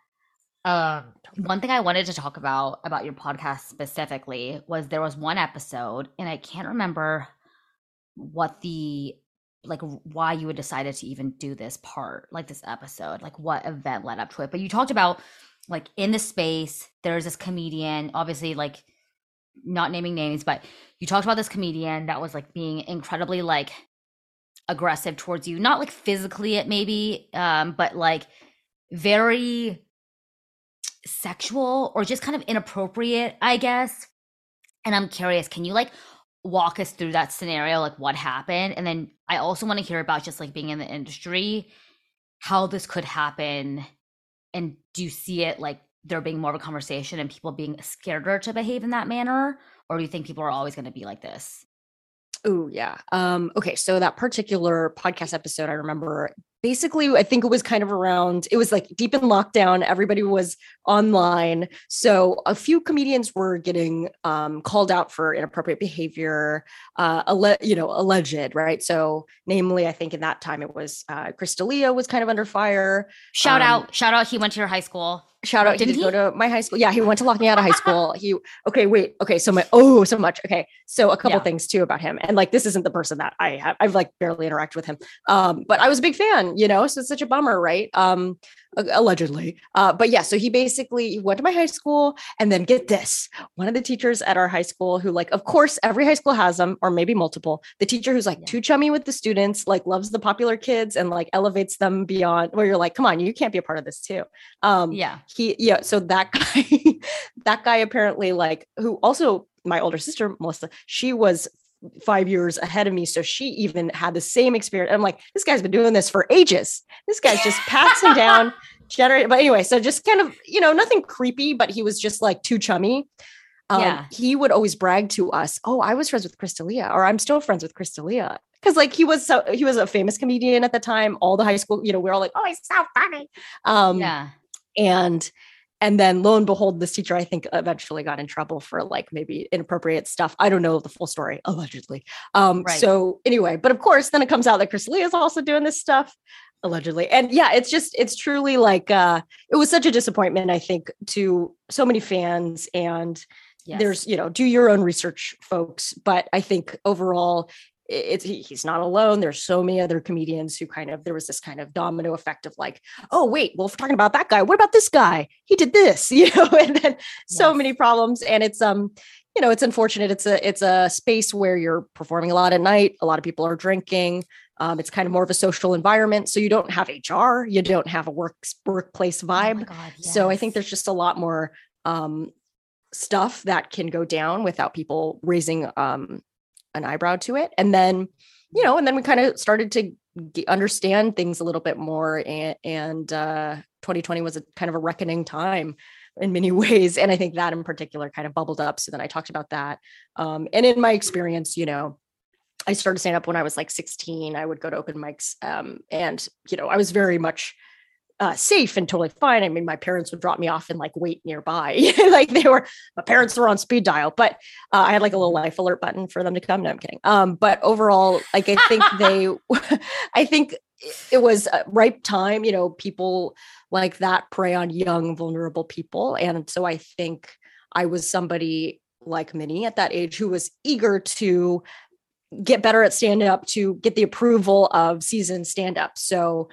[SPEAKER 1] Um, one thing I wanted to talk about about your podcast specifically was there was one episode, and I can't remember what the like why you had decided to even do this part, like this episode, like what event led up to it. But you talked about like in the space, there's this comedian, obviously like not naming names, but you talked about this comedian that was like being incredibly like aggressive towards you, not like physically it maybe, um, but like very sexual or just kind of inappropriate, I guess. And I'm curious, can you like walk us through that scenario, like what happened? And then I also want to hear about just like being in the industry, how this could happen. And do you see it like there being more of a conversation and people being scared to behave in that manner? Or do you think people are always going to be like this?
[SPEAKER 2] Oh, yeah. Um, okay. So that particular podcast episode, I remember basically, I think it was kind of around, it was like deep in lockdown. Everybody was online. So a few comedians were getting um, called out for inappropriate behavior, uh, alle- you know, alleged, right? So, namely, I think in that time it was uh, Chris D'Elia was kind of under fire.
[SPEAKER 1] Shout um, out, shout out. He went to your high school.
[SPEAKER 2] Shout out! Did he, he, go to my high school? Yeah, he went to Lafayette High School. He okay. Wait. Okay. So my oh, so much. Okay. So a couple yeah. things too about him, and like this isn't the person that I have. I've like barely interacted with him. Um, but I was a big fan. You know, so it's such a bummer, right? Um, allegedly. Uh, but yeah, so he basically went to my high school, and then get this: one of the teachers at our high school, who like, of course, every high school has them, or maybe multiple. The teacher who's like yeah. too chummy with the students, like loves the popular kids, and like elevates them beyond. Where you're like, come on, you can't be a part of this too. Um,
[SPEAKER 1] yeah.
[SPEAKER 2] He yeah. So that guy, that guy apparently like who also my older sister Melissa, she was five years ahead of me. So she even had the same experience. I'm like, this guy's been doing this for ages. This guy's just passing down, generate. But anyway, so just kind of, you know, nothing creepy, but he was just like too chummy. Um, yeah. He would always brag to us, "Oh, I was friends with Chris D'Elia, or I'm still friends with Chris D'Elia," because like he was so he was a famous comedian at the time. All the high school, you know, we are all like, "Oh, he's so funny." Um, yeah, and and then lo and behold this teacher i think eventually got in trouble for like maybe inappropriate stuff i don't know the full story allegedly um right. so anyway but of course then it comes out that Chris D'Elia is also doing this stuff allegedly and yeah it's just it's truly like uh it was such a disappointment i think to so many fans and Yes. there's you know do your own research folks but i think overall it's he's not alone. There's so many other comedians who kind of there was this kind of domino effect of like oh wait well if we're talking about that guy what about this guy? He did this you know and then so yes. many problems. And it's um you know it's unfortunate. It's a it's a space where you're performing a lot at night. A lot of people are drinking. Um, it's kind of more of a social environment. So you don't have hr you don't have a work workplace oh vibe. Oh God, yes. so i think there's just a lot more um, stuff that can go down without people raising um, an eyebrow to it. And then you know and then we kind of started to get, understand things a little bit more and, and uh, 2020 was a kind of a reckoning time in many ways. And i think that in particular kind of bubbled up. So then i talked about that um, and in my experience you know i started stand up when i was like 16 i would go to open mics um, and you know i was very much uh, safe and totally fine. I mean, my parents would drop me off and like wait nearby. like they were, my parents were on speed dial, but uh, I had like a little life alert button for them to come. No, I'm kidding. Um, but overall, like I think they, I think it was a ripe time. You know, people like that prey on young, vulnerable people, and so I think I was somebody like Minnie at that age who was eager to get better at stand up to get the approval of seasoned stand up. So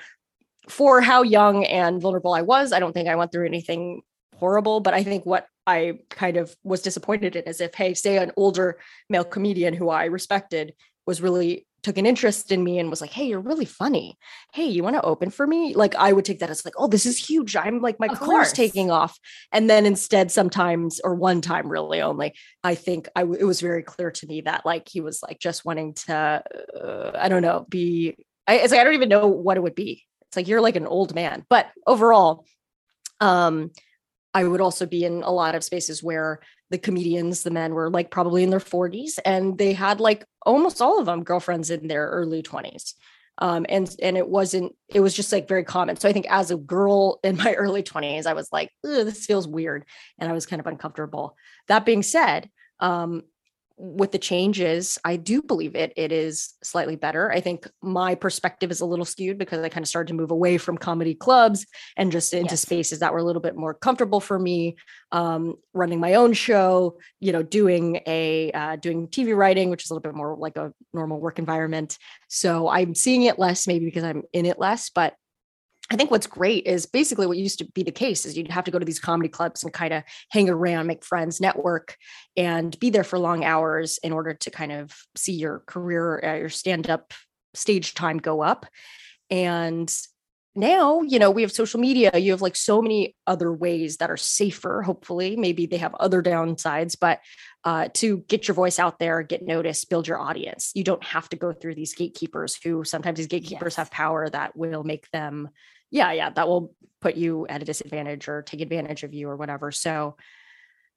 [SPEAKER 2] for how young and vulnerable I was, I don't think I went through anything horrible, but I think what I kind of was disappointed in is if, hey, say an older male comedian who I respected was really took an interest in me and was like, Hey, you're really funny. Hey, you want to open for me? Like, I would take that as like, Oh, this is huge. I'm like, my of career's course. taking off. And then instead, sometimes, or one time really only, I think I w- it was very clear to me that like he was like just wanting to, uh, I don't know, be, I, it's like, I don't even know what it would be. It's like, you're like an old man. But overall, um, I would also be in a lot of spaces where the comedians, the men were like probably in their 40s and they had like almost all of them girlfriends in their early 20s. Um, and and it wasn't it was just like very common so i think as a girl in my early 20s i was like this feels weird and i was kind of uncomfortable that being said um, with the changes, I do believe it it is slightly better. I think my perspective is a little skewed because I kind of started to move away from comedy clubs and just into yes. spaces that were a little bit more comfortable for me. Um, running my own show, you know, doing a uh, doing TV writing, which is a little bit more like a normal work environment. So I'm seeing it less, maybe because I'm in it less, but I think what's great is basically what used to be the case is you'd have to go to these comedy clubs and kind of hang around, make friends, network, and be there for long hours in order to kind of see your career, uh, your stand up stage time go up. And now, you know, we have social media, you have like so many other ways that are safer, hopefully. Maybe they have other downsides, but uh, to get your voice out there, get noticed, build your audience. You don't have to go through these gatekeepers who sometimes these gatekeepers yes. have power that will make them yeah, yeah, that will put you at a disadvantage or take advantage of you or whatever. So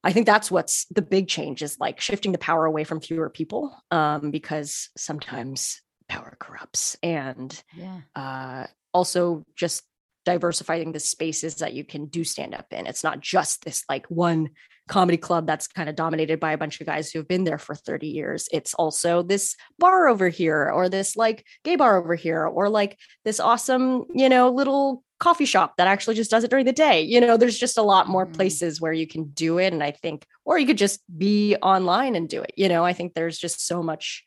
[SPEAKER 2] I think that's what's the big change is like shifting the power away from fewer people um, because sometimes power corrupts and yeah. uh, also just diversifying the spaces that you can do stand up in. It's not just this like one comedy club that's kind of dominated by a bunch of guys who have been there for 30 years. It's also this bar over here or this like gay bar over here or like this awesome, you know, little coffee shop that actually just does it during the day. You know, there's just a lot more mm-hmm. places where you can do it and I think or you could just be online and do it. You know, I think there's just so much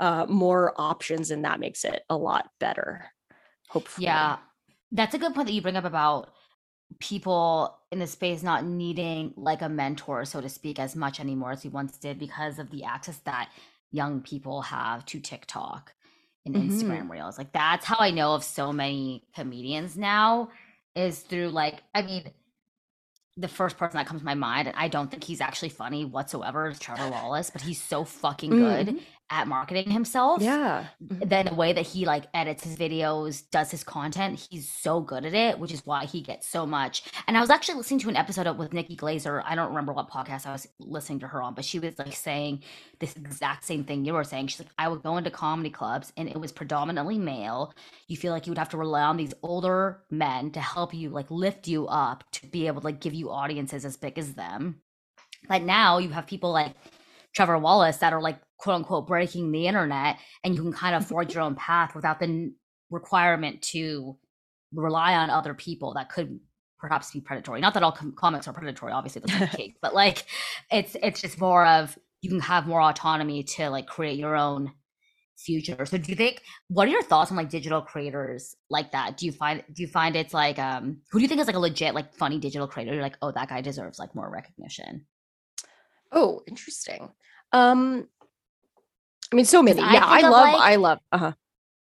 [SPEAKER 2] uh more options and that makes it a lot better. Hopefully.
[SPEAKER 1] Yeah. That's a good point that you bring up about people in the space not needing like a mentor, so to speak, as much anymore as we once did because of the access that young people have to TikTok and mm-hmm. Instagram Reels. Like that's how I know of so many comedians now is through like I mean the first person that comes to my mind, and I don't think he's actually funny whatsoever, is Trevor Wallace, but he's so fucking good. Mm-hmm at marketing himself.
[SPEAKER 2] Yeah.
[SPEAKER 1] Mm-hmm. Then the way that he like edits his videos, does his content, he's so good at it, which is why he gets so much. And I was actually listening to an episode with Nikki Glazer. I don't remember what podcast I was listening to her on, but she was like saying this exact same thing you were saying. She's like, I would go into comedy clubs and it was predominantly male. You feel like you would have to rely on these older men to help you like lift you up to be able to like give you audiences as big as them. But now you have people like Trevor Wallace that are like quote unquote breaking the internet and you can kind of forge your own path without the requirement to rely on other people that could perhaps be predatory. Not that all com- comics are predatory, obviously that's not the case, but like it's it's just more of you can have more autonomy to like create your own future. So do you think what are your thoughts on like digital creators like that? Do you find do you find it's like um who do you think is like a legit like funny digital creator? You're like, oh that guy deserves like more recognition.
[SPEAKER 2] Oh, interesting. Um I mean, so many. Yeah, I, love, like, I love, uh huh.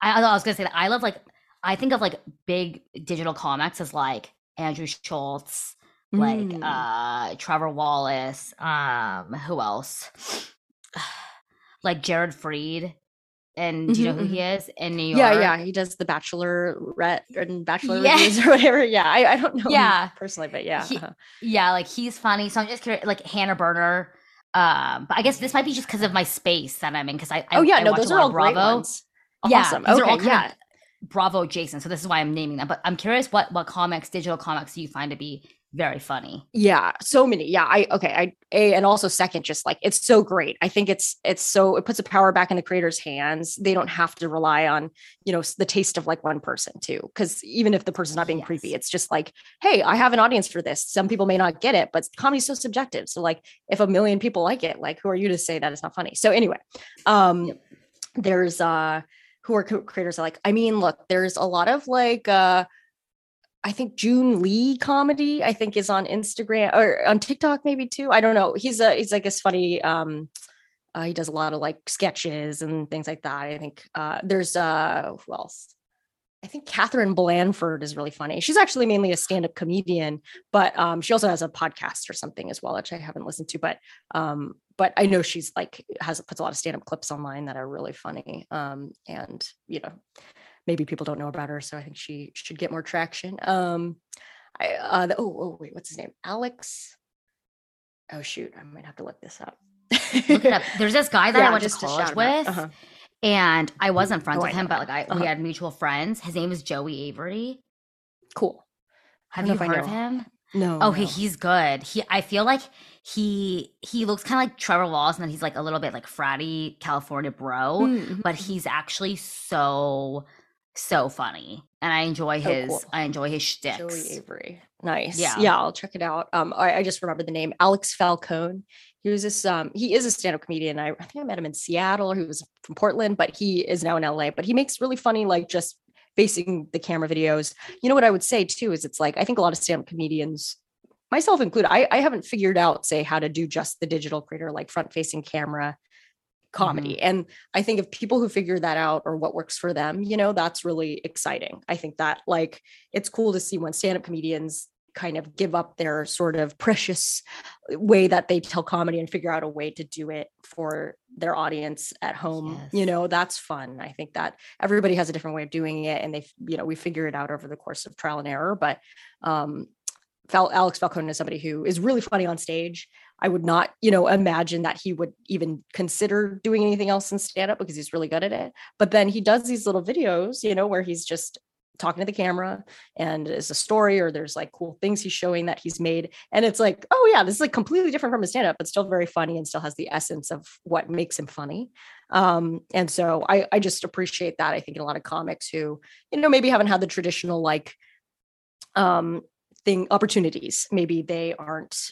[SPEAKER 1] I, I was gonna say that I love like I think of like big digital comics as like Andrew Schulz, mm. like uh Trevor Wallace, um, who else? like Jared Freid. And do you know mm-hmm, who he mm-hmm. is in New York?
[SPEAKER 2] Yeah, yeah. He does the Bachelor ret and Bachelor yeah. reviews or whatever. Yeah, I, I don't know yeah. personally, but yeah.
[SPEAKER 1] He, uh-huh. Yeah, like he's funny. So I'm just curious, like Hannah Berner um, but I guess this might be just because of my space that I'm in. Because I, I,
[SPEAKER 2] oh yeah,
[SPEAKER 1] I
[SPEAKER 2] no, those are all Bravo. great ones.
[SPEAKER 1] Yeah, awesome. these okay, are all yeah. Bravo Jason. So this is why I'm naming them. But I'm curious what what comics, digital comics, do you find to be very funny.
[SPEAKER 2] Yeah, so many. Yeah, I okay. I a and also second, just like it's so great. I think it's it's so it puts the power back in the creator's hands. They don't have to rely on you know the taste of like one person too. Because even if the person's not being yes. creepy, it's just like, hey, I have an audience for this. Some people may not get it, but comedy's so subjective. So like, if a million people like it, like who are you to say that it's not funny? So anyway, um, yep. there's uh who are creators are like. I mean, look, there's a lot of like uh I think June Lee comedy, I think is on Instagram or on TikTok maybe too. I don't know. He's a he's like this funny um uh, he does a lot of like sketches and things like that. I think uh there's uh who else? I think Catherine Blanford is really funny. She's actually mainly a stand-up comedian, but um, she also has a podcast or something as well, which I haven't listened to. But um, but I know she's like has puts a lot of stand-up clips online that are really funny. Um, and you know, maybe people don't know about her, so I think she should get more traction. Um, I uh, the, oh oh wait, what's his name? Alex. Oh shoot, I might have to look this up.
[SPEAKER 1] look it up. There's this guy that yeah, I went to college with. Uh-huh. And I wasn't friends oh, with him, but like I, uh-huh. we had mutual friends. His name is Joey Avery.
[SPEAKER 2] Cool.
[SPEAKER 1] Have you heard of him?
[SPEAKER 2] No.
[SPEAKER 1] Oh,
[SPEAKER 2] no.
[SPEAKER 1] He, he's good. He I feel like he he looks kind of like Trevor Wallace, and then he's like a little bit like fratty California bro, mm-hmm. but he's actually so so funny, and I enjoy his. Oh, cool. I enjoy his shtick.
[SPEAKER 2] Joey Avery, nice. Yeah, yeah. I'll check it out. Um, I, I just remember the name Alex Falcone. He was this. Um, he is a stand-up comedian. I, I think I met him in Seattle. He was from Portland, but he is now in LA. But he makes really funny, like just facing the camera videos. You know what I would say too is it's like I think a lot of stand-up comedians myself included, I, I haven't figured out, say, how to do just the digital creator, like front facing camera comedy. Mm-hmm. And I think if people who figure that out or what works for them, you know, that's really exciting. I think that like it's cool to see when stand up comedians kind of give up their sort of precious way that they tell comedy and figure out a way to do it for their audience at home yes. you know that's fun i think that everybody has a different way of doing it and they you know we figure it out over the course of trial and error but um Alex Falcone is somebody who is really funny on stage. I would not, you know, imagine that he would even consider doing anything else in stand up because he's really good at it. But then he does these little videos, you know, where he's just talking to the camera and is a story or there's like cool things he's showing that he's made and it's like oh yeah this is like completely different from a stand up but still very funny and still has the essence of what makes him funny um and so i i just appreciate that i think in a lot of comics who you know maybe haven't had the traditional like um thing opportunities. Maybe they aren't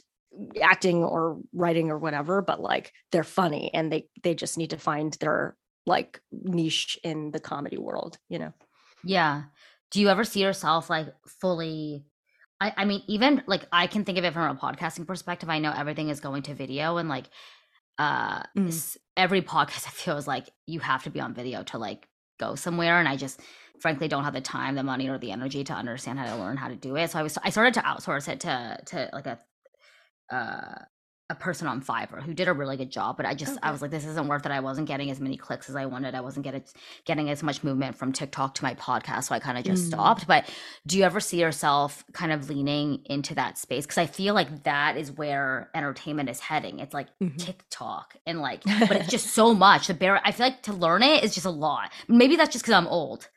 [SPEAKER 2] acting or writing or whatever but like they're funny and they they just need to find their like niche in the comedy world you know?
[SPEAKER 1] Yeah. Do you ever see yourself like fully I, I mean even like i can think of it from a podcasting perspective. I know everything is going to video and like uh mm. every podcast i feel is like you have to be on video to like go somewhere and i just frankly don't have the time, the money, or the energy to understand how to learn how to do it. So I was I started to outsource it to to like a uh, a person on Fiverr who did a really good job, but I just okay. I was like, this isn't worth it. I wasn't getting as many clicks as I wanted. I wasn't getting getting as much movement from TikTok to my podcast, so I kind of just mm. stopped. But do you ever see yourself kind of leaning into that space? Because I feel like that is where entertainment is heading. It's like mm-hmm. TikTok and like, but it's just so much. The bear, I feel like to learn it is just a lot. Maybe that's just because I'm old.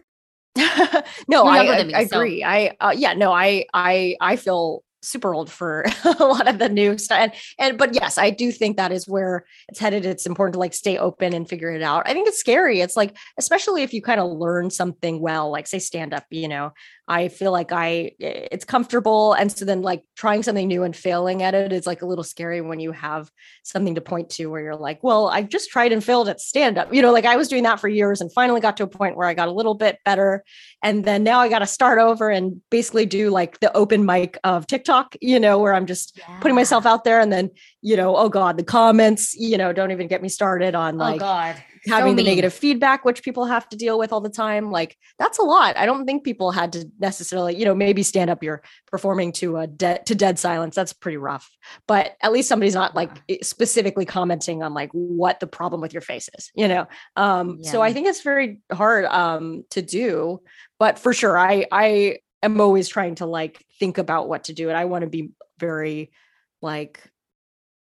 [SPEAKER 2] no, I, I, me, I, agree. I uh, yeah, no, I I I feel super old for a lot of the new stuff. And, and but yes, I do think that is where it's headed. It's important to like stay open and figure it out. I think it's scary. It's like, especially if you kind of learn something well, like say stand up, you know, I feel like I eh, it's comfortable. And so then like trying something new and failing at it is like a little scary when you have something to point to where you're like, well, I just tried and failed at stand up. You know, like I was doing that for years and finally got to a point where I got a little bit better. And then now I got to start over and basically do like the open mic of TikTok, you know, where I'm just yeah. putting myself out there and then, you know, oh God, the comments, you know, don't even get me started on oh, like, oh
[SPEAKER 1] God
[SPEAKER 2] having so the negative feedback which people have to deal with all the time like that's a lot. I don't think people had to necessarily you know maybe stand up you're performing to a dead to dead silence that's pretty rough. But at least somebody's not like specifically commenting on like what the problem with your face is you know? Um yeah. so i think it's very hard um to do but for sure i i am always trying to like think about what to do and i want to be very like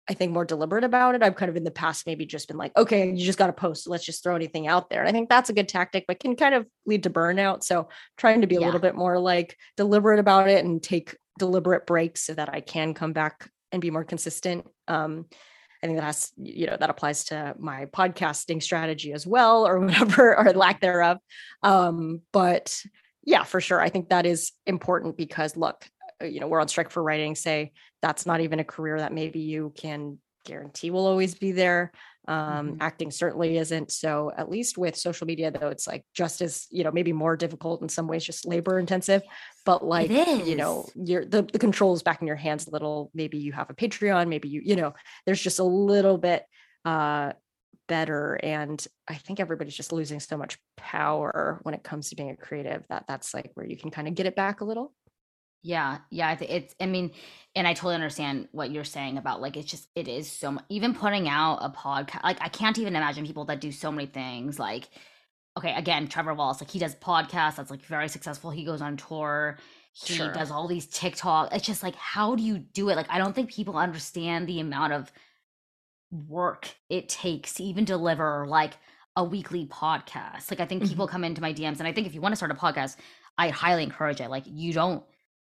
[SPEAKER 2] I think more deliberate about it. I've kind of in the past maybe just been like, okay, you just got to post. Let's just throw anything out there. And I think that's a good tactic, but can kind of lead to burnout. So trying to be a yeah. little bit more like deliberate about it and take deliberate breaks so that I can come back and be more consistent. Um, I think that has, you know, that applies to my podcasting strategy as well, or whatever, or lack thereof. Um, but yeah, for sure. I think that is important because look, you know, we're on strike for writing, say that's not even a career that maybe you can guarantee will always be there. Um, mm-hmm. acting certainly isn't. So at least with social media, though, it's like just as, you know, maybe more difficult in some ways, just labor intensive, but like, you know, you're the, the control is back in your hands a little. Maybe you have a Patreon, maybe you, you know, there's just a little bit uh better and i think everybody's just losing so much power when it comes to being a creative that that's like where you can kind of get it back a little
[SPEAKER 1] yeah, yeah, I it's I mean, and I totally understand what you're saying about like it's just it is so much even putting out a podcast like I can't even imagine people that do so many things like okay, again, Trevor Wallace, like he does podcasts that's like very successful. He goes on tour. He sure. does all these TikTok. It's just like how do you do it? Like I don't think people understand the amount of work it takes to even deliver like a weekly podcast. Like I think mm-hmm. people come into my DMs and I think if you want to start a podcast, I highly encourage it. Like you don't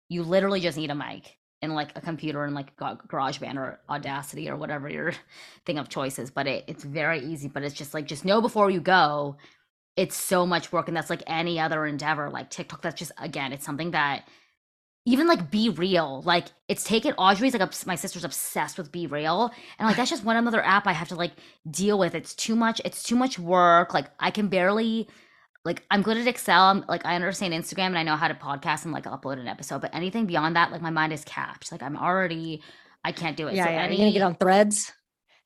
[SPEAKER 1] you literally just need a mic and like a computer and like GarageBand or Audacity or whatever your thing of choice is. But it, it's very easy. But it's just like just know before you go, it's so much work, and that's like any other endeavor, like TikTok. That's just again, it's something that even like BeReal like it's taken audrey's like my sister's obsessed with BeReal and like that's just one another app i have to like deal with it's too much it's too much work like i can barely like I'm good at Excel. I'm, like I understand Instagram and I know how to podcast and like upload an episode. But anything beyond that, like my mind is capped. Like I'm already, I can't do it.
[SPEAKER 2] Yeah, so yeah. Any, You're gonna get on Threads.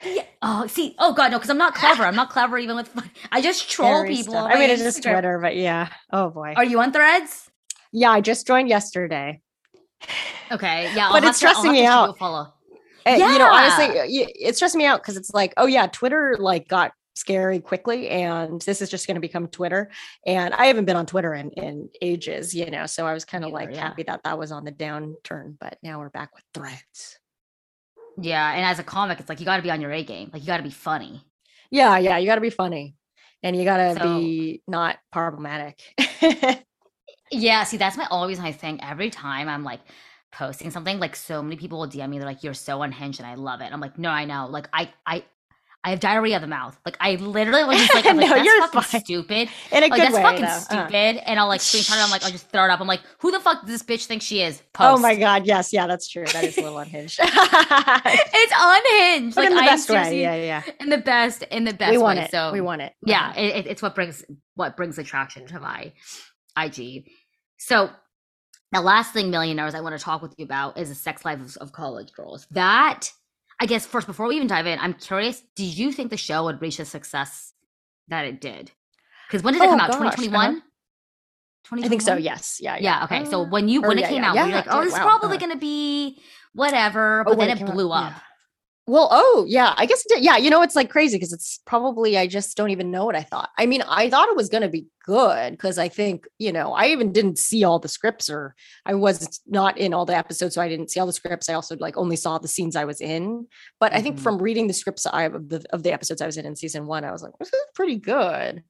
[SPEAKER 1] Yeah. Oh, see. Oh God, no, because I'm not clever. I'm not clever even with. I just troll people.
[SPEAKER 2] I mean, it's just Twitter, but yeah. Oh boy.
[SPEAKER 1] Are you on Threads?
[SPEAKER 2] Yeah, I just joined yesterday.
[SPEAKER 1] Okay. Yeah,
[SPEAKER 2] but it's stressing me out. Follow. yeah. You know, honestly, it's stressing me out because it's like, oh yeah, Twitter like got scary quickly and this is just going to become twitter and i haven't been on twitter in, in ages you know so i was kind of like yeah. happy that that was on the downturn but now we're back with threads
[SPEAKER 1] yeah and as a comic it's like you got to be on your a game like you got to be funny.
[SPEAKER 2] Yeah yeah you got to be funny and you got to so, be not problematic.
[SPEAKER 1] Yeah see that's my always my thing every time i'm like posting something like so many people will dm me they're like you're so unhinged and i love it. I'm like no i know like i i I have diarrhea of the mouth. Like I literally was just like, I'm like no, that's you're fucking fine. stupid.
[SPEAKER 2] In a
[SPEAKER 1] like,
[SPEAKER 2] good that's
[SPEAKER 1] way, fucking
[SPEAKER 2] though. Uh.
[SPEAKER 1] stupid. Uh. And I'll like screenshot it. I'm like, I'll just throw it up. I'm like, who the fuck does this bitch think she is?
[SPEAKER 2] Post. Oh my god, yes, yeah, that's true. That is a little unhinged.
[SPEAKER 1] it's unhinged.
[SPEAKER 2] But like in the best way. Yeah, yeah.
[SPEAKER 1] In the best, in the best
[SPEAKER 2] we want
[SPEAKER 1] way.
[SPEAKER 2] It.
[SPEAKER 1] So
[SPEAKER 2] we want it.
[SPEAKER 1] Yeah, it, it's what brings what brings attraction to my IG. So the last thing, millionaires, I want to talk with you about is the sex life of, of college girls. That I guess first, before we even dive in, I'm curious. Did you think the show would reach the success that it did? Because when did it oh, come out? 2021. Uh-huh.
[SPEAKER 2] I think so. Yes. Yeah.
[SPEAKER 1] Yeah. yeah okay. So when you when it came yeah, out, yeah, you're like, oh, this is wow. probably uh-huh. going to be whatever. But oh, then it, it blew up.
[SPEAKER 2] Well, oh yeah, I guess yeah. You know, it's like crazy because it's probably I just don't even know what I thought. I mean, I thought it was going to be good because I think you know I even didn't see all the scripts or I was not in all the episodes, so I didn't see all the scripts. I also like only saw the scenes I was in. But mm-hmm. I think mm-hmm. from reading the scripts I of the of the episodes I was in in season one, I was like, this is pretty good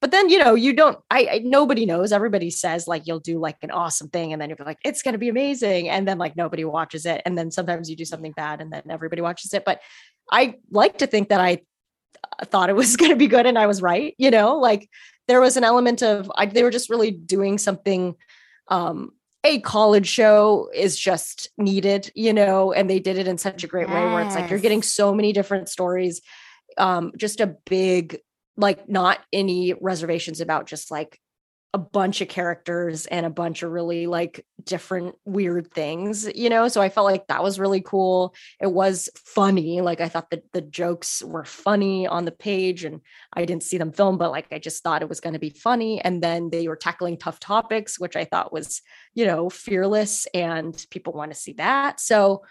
[SPEAKER 2] but then you know you don't I, I, nobody knows. Everybody says like you'll do like an awesome thing and then you're like it's going to be amazing and then like nobody watches it and then sometimes you do something bad and then everybody watches it. But i like to think that i thought it was going to be good and i was right you know? Like there was an element of I, they were just really doing something um a college show is just needed you know? And they did it in such a great yes. way where it's like you're getting so many different stories um just a big like not any reservations about just like a bunch of characters and a bunch of really like different weird things, you know? So I felt like that was really cool. It was funny. Like I thought that the jokes were funny on the page and I didn't see them film, but like I just thought it was going to be funny. And then they were tackling tough topics, which I thought was, you know, fearless and people want to see that. So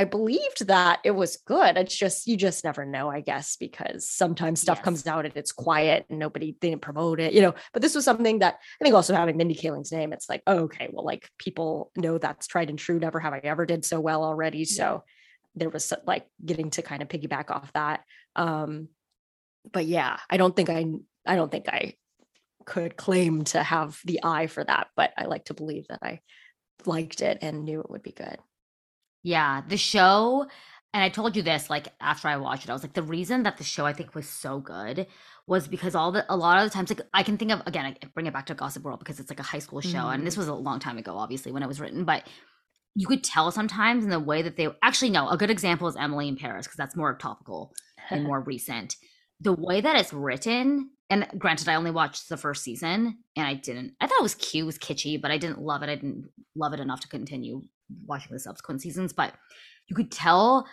[SPEAKER 2] I believed that it was good. It's just you just never know, I guess, because sometimes stuff yes. comes out and it's quiet and nobody didn't promote it, you know. But this was something that I think also having Mindy Kaling's name, it's like, oh, okay, well, like people know that's tried and true. Never have I ever did so well already. So there was like getting to kind of piggyback off that. Um, but yeah, I don't think I I don't think I could claim to have the eye for that, but I like to believe that I liked it and knew it would be good.
[SPEAKER 1] Yeah, the show, and I told you this like after I watched it, I was like, the reason that the show I think was so good was because all the a lot of the times like I can think of again, I bring it back to Gossip Girl because it's like a high school show, mm. and this mm. was a long time ago, obviously when it was written, but you could tell sometimes in the way that they actually no, a good example is Emily in Paris because that's more topical and more recent. The way that it's written, and granted, I only watched the first season and I didn't. I thought it was cute, it was kitschy, but I didn't love it. I didn't love it enough to continue watching the subsequent seasons. But you could tell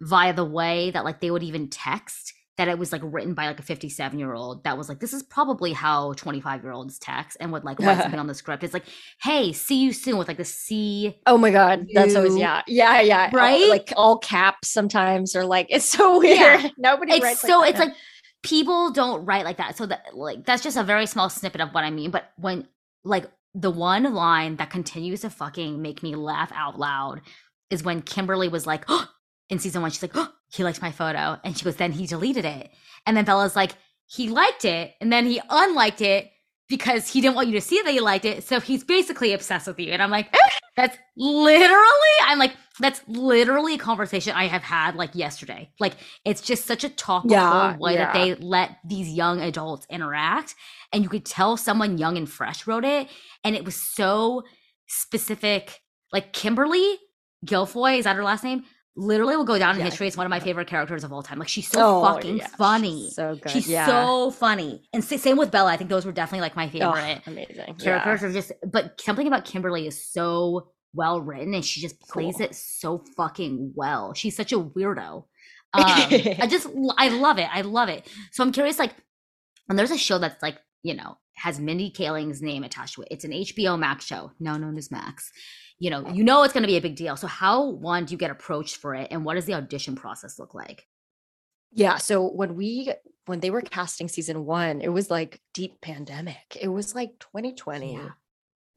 [SPEAKER 1] via the way that like they would even text that it was like written by like a 57 year old that was like this is probably how 25 year olds text and would like write something on the script it's like hey see you soon with like the c
[SPEAKER 2] oh my god that's always yeah yeah yeah
[SPEAKER 1] right
[SPEAKER 2] all, like all caps sometimes or like it's so weird yeah. nobody
[SPEAKER 1] it's
[SPEAKER 2] writes
[SPEAKER 1] so
[SPEAKER 2] like
[SPEAKER 1] it's like people don't write like that so that like that's just a very small snippet of what i mean but when like the one line that continues to fucking make me laugh out loud is when kimberly was like oh, in season one she's like oh, he liked my photo. And she goes, then he deleted it. And then Bella's like, he liked it and then he unliked it because he didn't want you to see that he liked it. So he's basically obsessed with you. And I'm like, eh, that's literally, I'm like, that's literally a conversation I have had like yesterday. Like, it's just such a topical yeah, way yeah. that they let these young adults interact. And you could tell someone young and fresh wrote it. And it was so specific. Like, Kimberly Guilfoyle, is that her last name? literally will go down in yeah. history as one of my favorite characters of all time. Like she's so oh, fucking funny.
[SPEAKER 2] She's so good.
[SPEAKER 1] She's so funny. And same with Bella. I think those were definitely like my favorite
[SPEAKER 2] oh, amazing
[SPEAKER 1] characters. Are just but something about Kimberly is so well written and she just plays cool. it so fucking well. She's such a weirdo. Um, I just I love it. I love it. So I'm curious, like, and there's a show that's like you know has Mindy Kaling's name attached to it. It's an HBO Max show, now known as Max you know, you know it's going to be a big deal. So how one do you get approached for it and what does the audition process look like?
[SPEAKER 2] Yeah, so when we when they were casting season 1, it was like deep pandemic. It was like 2020. Yeah.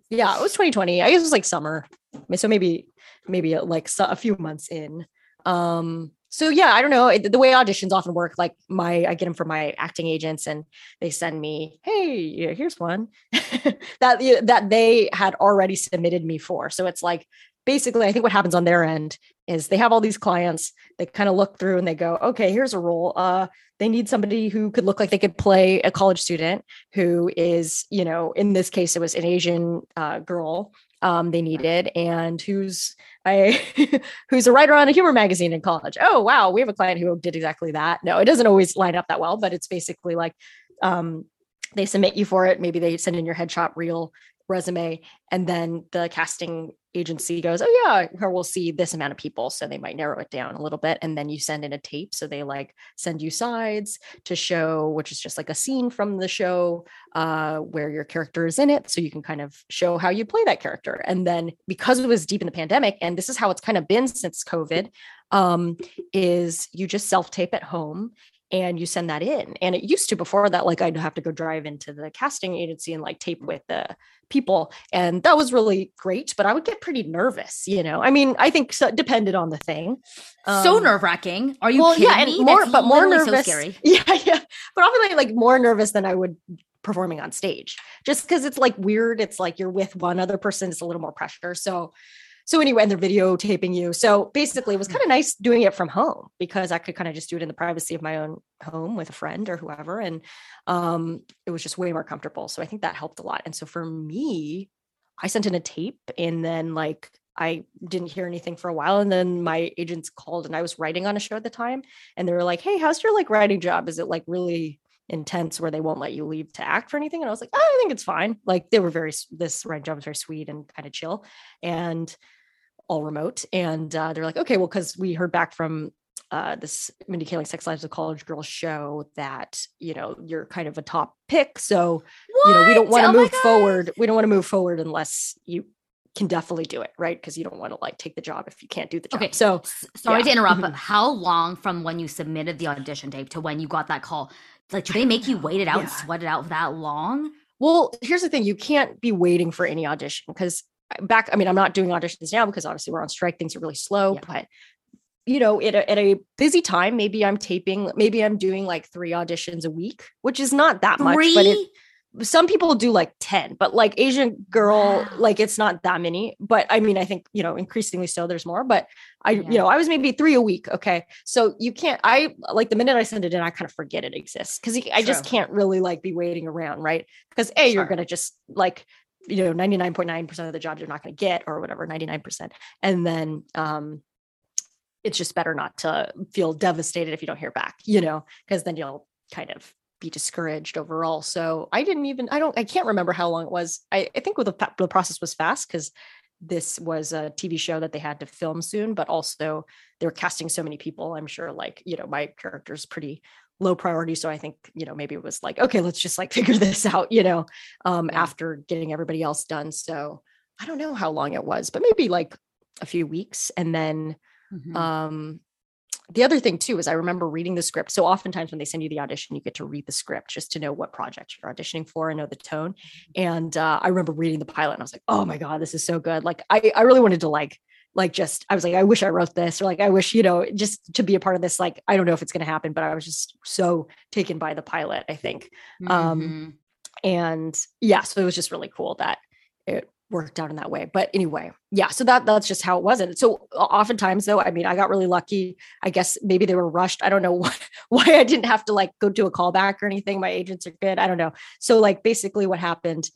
[SPEAKER 2] Yeah, it was 2020. I guess it was like summer. So maybe maybe like a few months in. Um so yeah, I don't know the way auditions often work. Like my, I get them from my acting agents, and they send me, "Hey, here's one that that they had already submitted me for." So it's like basically, I think what happens on their end is they have all these clients. They kind of look through and they go, "Okay, here's a role. Uh, they need somebody who could look like they could play a college student who is, you know, in this case, it was an Asian uh, girl um, they needed and who's I who's a writer on a humor magazine in college. Oh wow, we have a client who did exactly that. No, it doesn't always line up that well, but it's basically like um, they submit you for it. Maybe they send in your headshot reel resume and then the casting agency goes oh yeah we'll see this amount of people so they might narrow it down a little bit and then you send in a tape so they like send you sides to show which is just like a scene from the show uh, where your character is in it so you can kind of show how you play that character. And then because it was deep in the pandemic and this is how it's kind of been since covid um, is you just self tape at home and you send that in. And it used to before that, like I'd have to go drive into the casting agency and like tape with the people. And that was really great, but I would get pretty nervous, you know. I mean, I think so, depended on the thing.
[SPEAKER 1] Um, so nerve wracking. Are you well, kidding yeah,
[SPEAKER 2] and more, but more nervous. So yeah, yeah. But obviously like more nervous than I would performing on stage just because it's like weird. It's like you're with one other person, it's a little more pressure. So so anyway, and they're videotaping you. So basically, it was kind of nice doing it from home because I could kind of just do it in the privacy of my own home with a friend or whoever, and um, it was just way more comfortable. So I think that helped a lot. And so for me, I sent in a tape, and then like I didn't hear anything for a while. And then my agents called and I was writing on a show at the time. And they were like, Hey, how's your like writing job? Is it like really intense where they won't let you leave to act for anything? And I was like, oh, I think it's fine. Like they were very, this writing job was very sweet and kind of chill. And all remote. And uh, they're like, okay, well, because we heard back from uh, this Mindy Kaling Sex Lives of College Girls show that you know you're kind of a top pick. So what? you know we don't want to oh move forward. We don't want to move forward unless you can definitely do it, right? Because you don't want to like take the job if you can't do the job. Okay, so
[SPEAKER 1] sorry yeah. to interrupt, but how long from when you submitted the audition tape to when you got that call? Like, do they make you wait it out yeah. and sweat it out that long?
[SPEAKER 2] Well, here's the thing: you can't be waiting for any audition because back i mean i'm not doing auditions now because obviously we're on strike things are really slow yeah. but you know at a, at a busy time maybe i'm taping maybe i'm doing like three auditions a week which is not that three? much but it some people do like 10 but like asian girl
[SPEAKER 1] Wow.
[SPEAKER 2] like it's not that many but i mean i think you know increasingly so there's more but i
[SPEAKER 1] Yeah.
[SPEAKER 2] you know i was maybe three a week okay so you can't i like the minute i send it in i kind of forget it exists because i just can't really like be waiting around right because a you're gonna just like you know 99.9% of the jobs you're not going to get or whatever 99% and then um it's just better not to feel devastated if you don't hear back you know because then you'll kind of be discouraged overall. So i didn't even i don't i can't remember how long it was. I, I think the, the process was fast because this was a tv show that they had to film soon but also they were casting so many people. I'm sure like you know my character's pretty low priority so i think you know maybe it was like okay let's just like figure this out you know um
[SPEAKER 1] Yeah.
[SPEAKER 2] after getting everybody else done so i don't know how long it was but maybe like a few weeks and then
[SPEAKER 1] Mhm.
[SPEAKER 2] um the other thing too is i remember reading the script so oftentimes when they send you the audition you get to read the script just to know what project you're auditioning for and know the tone and uh, i remember reading the pilot and i was like oh my god this is so good like i i really wanted to like like just i was like i wish i wrote this or like i wish you know just to be a part of this like i don't know if it's going to happen but i was just so taken by the pilot i think um,
[SPEAKER 1] Mhm.
[SPEAKER 2] and yeah so it was just really cool that it worked out in that way but anyway yeah so that that's just how it was and so oftentimes though i mean i got really lucky i guess maybe they were rushed i don't know why, why i didn't have to like go do a callback or anything my agents are good i don't know so like basically what happened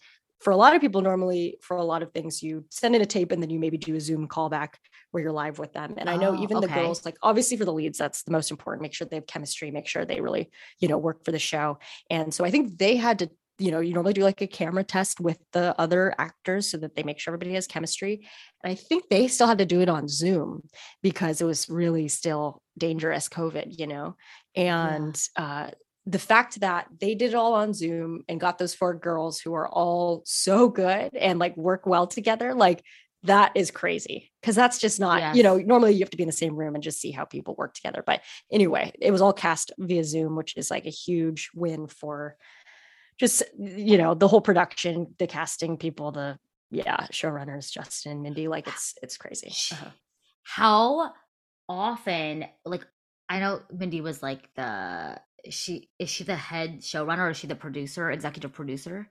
[SPEAKER 2] for a lot of people normally for a lot of things you send in a tape and then you maybe do a zoom callback where you're live with them. And i know
[SPEAKER 1] Oh,
[SPEAKER 2] even the girls like obviously for the leads that's the most important. Make sure they have chemistry make sure they really you know work for the show. And so i think they had to you know you normally do like a camera test with the other actors so that they make sure everybody has chemistry. And i think they still had to do it on zoom because it was really still dangerous covid you know? And uh the fact that they did it all on zoom and got those four girls who are all so good and like work well together like that is crazy. Because that's just not you know normally you have to be in the same room and just see how people work together. But anyway it was all cast via zoom which is like a huge win for just you know the whole production the casting people the yeah showrunners justin mindy like it's it's crazy. Uh-huh.
[SPEAKER 1] How often, like, I know Mindy was like the she is she the head showrunner or is she the producer, executive producer,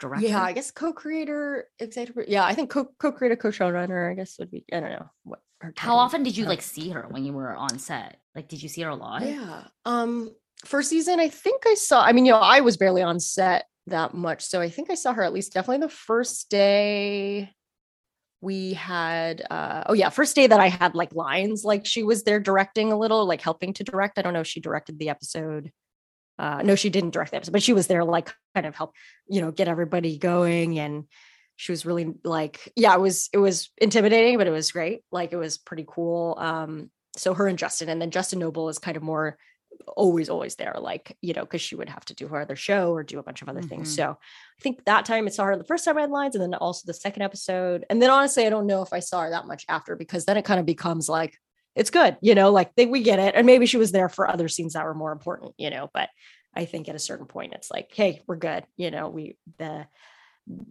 [SPEAKER 1] director?
[SPEAKER 2] yeah i guess co-creator executive yeah i think co- co-creator co-showrunner i guess would be i don't know what her
[SPEAKER 1] How often did you like see her when you were on set? Like, did you see her a lot?
[SPEAKER 2] Yeah. Um, first season, I think I saw, I mean, you know, I was barely on set that much. So I think I saw her at least definitely the first day we had uh oh yeah, first day that I had like lines, like she was there directing a little, like helping to direct. I don't know if she directed the episode. Uh no, she didn't direct the episode, but she was there like kind of help, you know, get everybody going and she was really like yeah it was it was intimidating but it was great like it was pretty cool um so her and justin and then justin noble is kind of more always always there like you know because she would have to do her other show or do a bunch of other things
[SPEAKER 1] Mhm.
[SPEAKER 2] so i think that time i saw her the first time i had lines and then also the second episode and then honestly i don't know if i saw her that much after because then it kind of becomes like it's good you know like they, we get it and maybe she was there for other scenes that were more important you know but i think at a certain point it's like hey we're good you know we the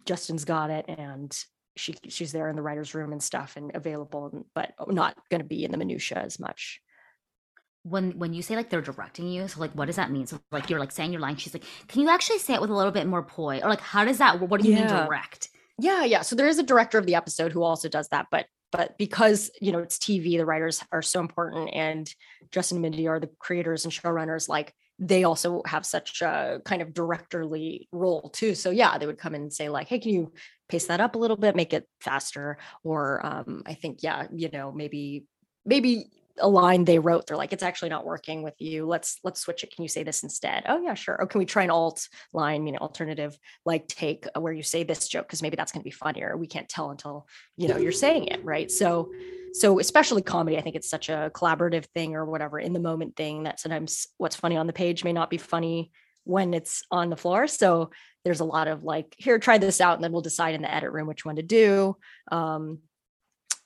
[SPEAKER 2] justin's got it and she she's there in the writer's room and stuff and available but not going to be in the minutia as much
[SPEAKER 1] When when you say like they're directing you, so like what does that mean? So like you're like saying your line, she's like, can you actually say it with a little bit more poise? Or like how does that? What do you mean direct?
[SPEAKER 2] Yeah, yeah. So there is a director of the episode who also does that, but but because you know it's TV, the writers are so important, and Justin and Mindy are the creators and showrunners. Like they also have such a kind of directorly role too. So yeah, they would come in and say like, "Hey, can you pace that up a little bit, make it faster?" Or um, I think yeah, you know, maybe maybe a line they wrote they're like it's actually not working with you. Let's let's switch it. Can you say this instead? Oh yeah sure. Or can we try an alt line you know alternative like take uh, where you say this joke? Because maybe that's going to be funnier. We can't tell until you know you're saying it right? So so especially comedy i think it's such a collaborative thing or whatever in the moment thing that sometimes what's funny on the page may not be funny when it's on the floor. So there's a lot of like here try this out and then we'll decide in the edit room which one to do. Um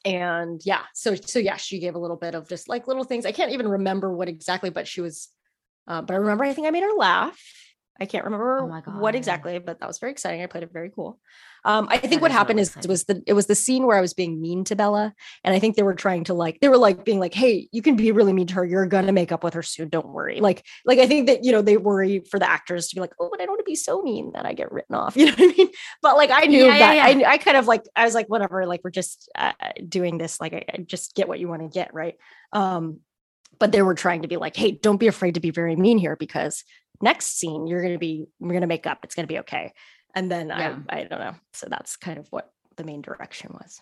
[SPEAKER 2] and yeah so so yeah she gave a little bit of just like little things. I can't even remember what exactly but she was uh, but i remember i think i made her laugh I can't remember
[SPEAKER 1] Oh
[SPEAKER 2] what exactly, but that was very exciting. I played it very cool. Um, I think
[SPEAKER 1] That
[SPEAKER 2] what
[SPEAKER 1] is
[SPEAKER 2] happened
[SPEAKER 1] really
[SPEAKER 2] is it was the it was the scene where I was being mean to Bella, and I think they were trying to like they were like being like, "Hey, you can be really mean to her. You're gonna make up with her soon. Don't worry." Like, like I think that you know they worry for the actors to be like, "Oh, but I don't want to be so mean that I get written off." You know what I mean? But like I knew
[SPEAKER 1] Yeah, yeah,
[SPEAKER 2] that
[SPEAKER 1] yeah.
[SPEAKER 2] I I kind of like I was like, whatever. Like we're just uh, doing this. Like I, I just get what you want to get, right? Um, but they were trying to be like, "Hey, don't be afraid to be very mean here because." next scene you're gonna be we're gonna make up it's gonna be okay and then
[SPEAKER 1] Yeah.
[SPEAKER 2] i i don't know so that's kind of what the main direction was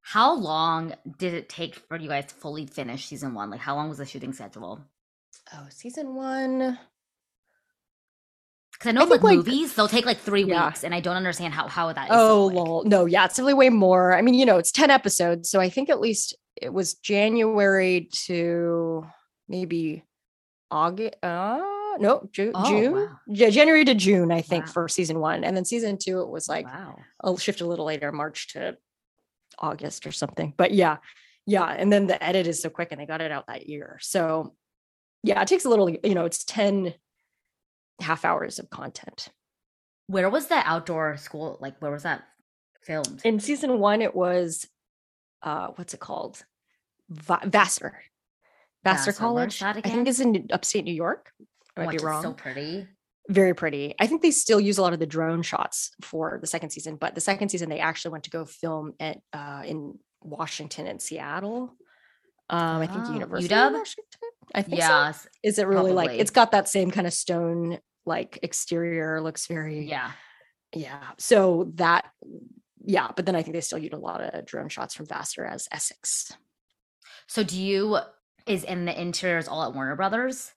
[SPEAKER 1] How long did it take for you guys to fully finish season one? Like, how long was the shooting schedule?
[SPEAKER 2] oh season one
[SPEAKER 1] Because I know,
[SPEAKER 2] I
[SPEAKER 1] like,
[SPEAKER 2] like-
[SPEAKER 1] movies, they'll take like three
[SPEAKER 2] Yeah.
[SPEAKER 1] weeks, and I don't understand how how that is.
[SPEAKER 2] oh
[SPEAKER 1] so
[SPEAKER 2] lol no yeah it's definitely way more i mean you know it's 10 episodes so i think at least it was january to maybe august uh no Ju-
[SPEAKER 1] Oh,
[SPEAKER 2] june
[SPEAKER 1] wow.
[SPEAKER 2] yeah january to june i think
[SPEAKER 1] Wow.
[SPEAKER 2] for season one and then season two it was like
[SPEAKER 1] wow.
[SPEAKER 2] I'll shift a little later, March to August or something. But yeah, yeah. And then the edit is so quick and they got it out that year. So yeah, it takes a little, you know, it's 10 half hours of content.
[SPEAKER 1] Where was that outdoor school? Like, where was that filmed?
[SPEAKER 2] In season one, it was uh what's it called? Va- Vassar. Vassar
[SPEAKER 1] Vassar,
[SPEAKER 2] College. I think it's in upstate New York. I might be wrong.
[SPEAKER 1] So pretty.
[SPEAKER 2] very pretty. I think they still use a lot of the drone shots for the second season, but the second season they actually went to go film at uh, in Washington and Seattle. Um, I think
[SPEAKER 1] Oh,
[SPEAKER 2] University of Washington. I think so. Is it really like it's got that same kind of stone like exterior? Looks very
[SPEAKER 1] Yeah.
[SPEAKER 2] yeah. So that yeah, but then I think they still use a lot of drone shots from Vassar as Essex.
[SPEAKER 1] So do you is in the interiors all at Warner Brothers?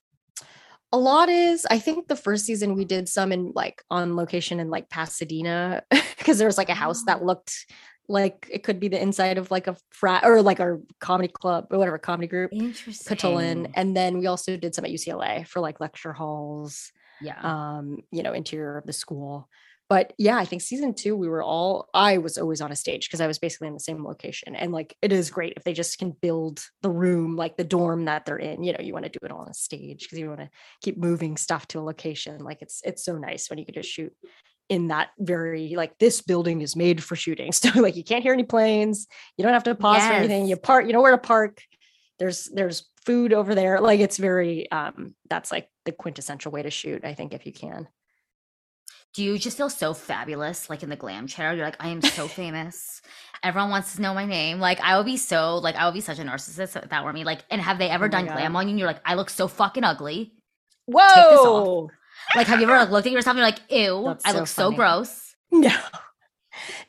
[SPEAKER 2] a lot is i think the first season we did some in like on location in like pasadena because there was like a house that
[SPEAKER 1] Oh.
[SPEAKER 2] looked like it could be the inside of like a frat or like our comedy club or whatever comedy group
[SPEAKER 1] Interesting.
[SPEAKER 2] And then we also did some at ucla for like lecture halls
[SPEAKER 1] Yeah.
[SPEAKER 2] um you know interior of the school but yeah i think season two we were all i was always on a stage because i was basically in the same location and like it is great if they just can build the room like the dorm that they're in you know you want to do it all on a stage because you want to keep moving stuff to a location like it's it's so nice when you can just shoot in that very like this building is made for shooting so like you can't hear any planes you don't have to pause for anything you park you know where to park there's there's food over there like it's very um that's like the quintessential way to shoot i think if you can
[SPEAKER 1] do you just feel so fabulous like in the glam chair? You're like i am so famous. Everyone wants to know my name. Like i would be so like i would be such a narcissist if that were me. Like and have they ever
[SPEAKER 2] Oh
[SPEAKER 1] done glam on you? And you're like i look so fucking ugly.
[SPEAKER 2] Whoa.
[SPEAKER 1] Like have you ever like, looked at yourself and you're like ew
[SPEAKER 2] That's
[SPEAKER 1] i
[SPEAKER 2] so
[SPEAKER 1] look so gross.
[SPEAKER 2] No.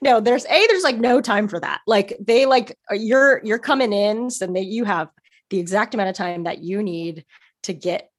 [SPEAKER 2] No there's a there's like no time for that. Like they like uh, you're you're coming in so they you have the exact amount of time that you need to get